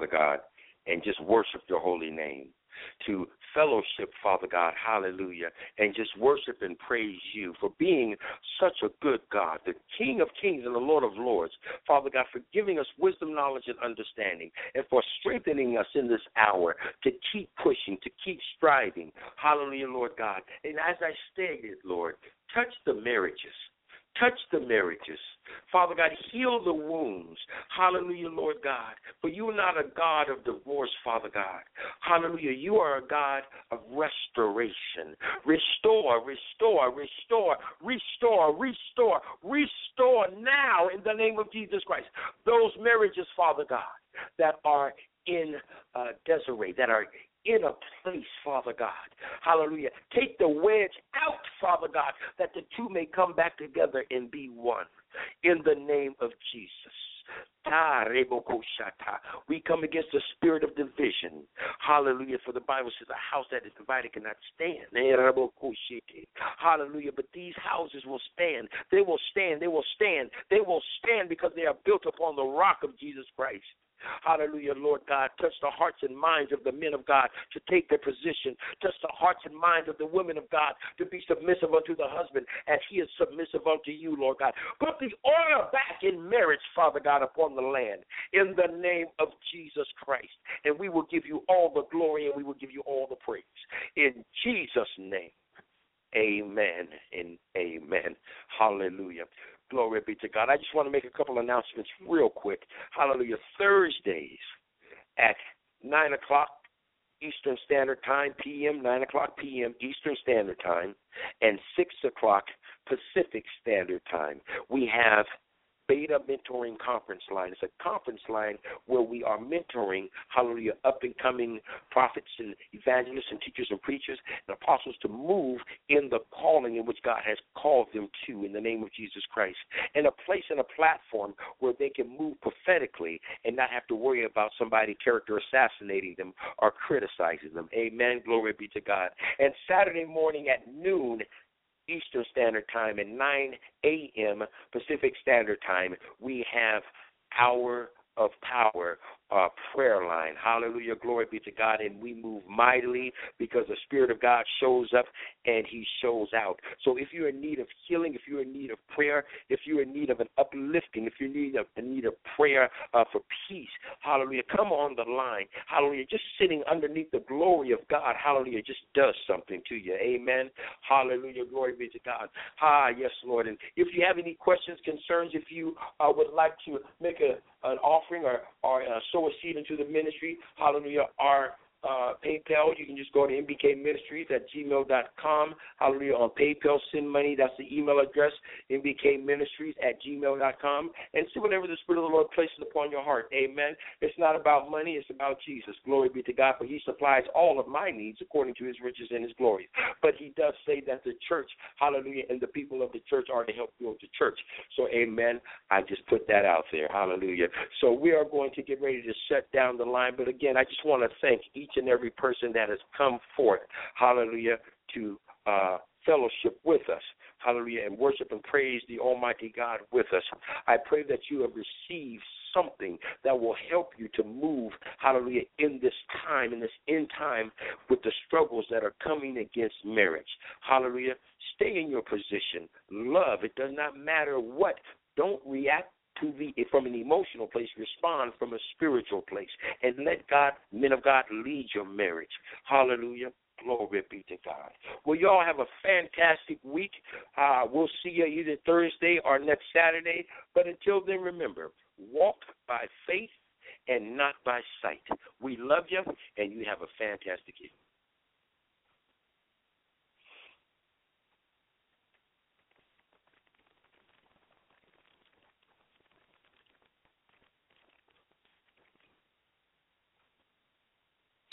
Father God, and just worship your holy name to fellowship, Father God, hallelujah, and just worship and praise you for being such a good God, the King of kings and the Lord of lords. Father God, for giving us wisdom, knowledge, and understanding, and for strengthening us in this hour to keep pushing, to keep striving. Hallelujah, Lord God. And as I stated, Lord, touch the marriages Touch the marriages. Father God, heal the wounds. Hallelujah, Lord God. For you are not a God of divorce, Father God. Hallelujah. You are a God of restoration. Restore, restore, restore, restore, restore, restore now in the name of Jesus Christ. Those marriages, Father God, that are in uh, disarray, that are in a place, Father God. Hallelujah. Take the wedge out, Father God, that the two may come back together and be one. In the name of Jesus. Ah, we come against the spirit of division. Hallelujah. For the Bible says a house that is divided cannot stand. Eh, Hallelujah. But these houses will stand. They will stand. They will stand. They will stand because they are built upon the rock of Jesus Christ. Hallelujah, Lord God. Touch the hearts and minds of the men of God to take their position. Touch the hearts and minds of the women of God to be submissive unto the husband as he is submissive unto you, Lord God. Put the order back in marriage, Father God, upon the land in the name of Jesus Christ. And we will give you all the glory and we will give you all the praise. In Jesus' name. Amen and amen. Hallelujah. Be to God. I just want to make a couple announcements real quick. Hallelujah. Thursdays at 9 o'clock Eastern Standard Time, PM, 9 o'clock PM Eastern Standard Time, and 6 o'clock Pacific Standard Time. We have Beta Mentoring Conference Line. It's a conference line where we are mentoring, hallelujah, up and coming prophets and evangelists and teachers and preachers and apostles to move in the calling in which God has called them to in the name of Jesus Christ. And a place and a platform where they can move prophetically and not have to worry about somebody character assassinating them or criticizing them. Amen. Glory be to God. And Saturday morning at noon, Eastern Standard Time and 9 a.m. Pacific Standard Time, we have Hour of Power uh, prayer line. Hallelujah. Glory be to God. And we move mightily because the Spirit of God shows up and He shows out. So if you're in need of healing, if you're in need of prayer, if you're in need of an uplifting, if you're in need of, in need of prayer uh, for peace, hallelujah, come on the line. Hallelujah. Just sitting underneath the glory of God, hallelujah, just does something to you. Amen. Hallelujah. Glory be to God. Ah, yes, Lord. And if you have any questions, concerns, if you uh, would like to make a an offering or, or uh, sow a seed into the ministry, hallelujah, our uh, PayPal. You can just go to mbkministries at gmail.com. Hallelujah. On PayPal, send money. That's the email address, mbkministries at gmail.com. And see whatever the Spirit of the Lord places upon your heart. Amen. It's not about money, it's about Jesus. Glory be to God, for He supplies all of my needs according to His riches and His glory. But He does say that the church, hallelujah, and the people of the church are to help build the church. So, amen. I just put that out there. Hallelujah. So, we are going to get ready to shut down the line. But again, I just want to thank each each and every person that has come forth, hallelujah, to uh, fellowship with us, hallelujah, and worship and praise the Almighty God with us. I pray that you have received something that will help you to move, hallelujah, in this time, in this end time, with the struggles that are coming against marriage. Hallelujah. Stay in your position. Love. It does not matter what. Don't react to the from an emotional place, respond from a spiritual place, and let God, men of God, lead your marriage. Hallelujah. Glory be to God. Well, y'all have a fantastic week. Uh, we'll see you either Thursday or next Saturday. But until then, remember, walk by faith and not by sight. We love you, and you have a fantastic evening.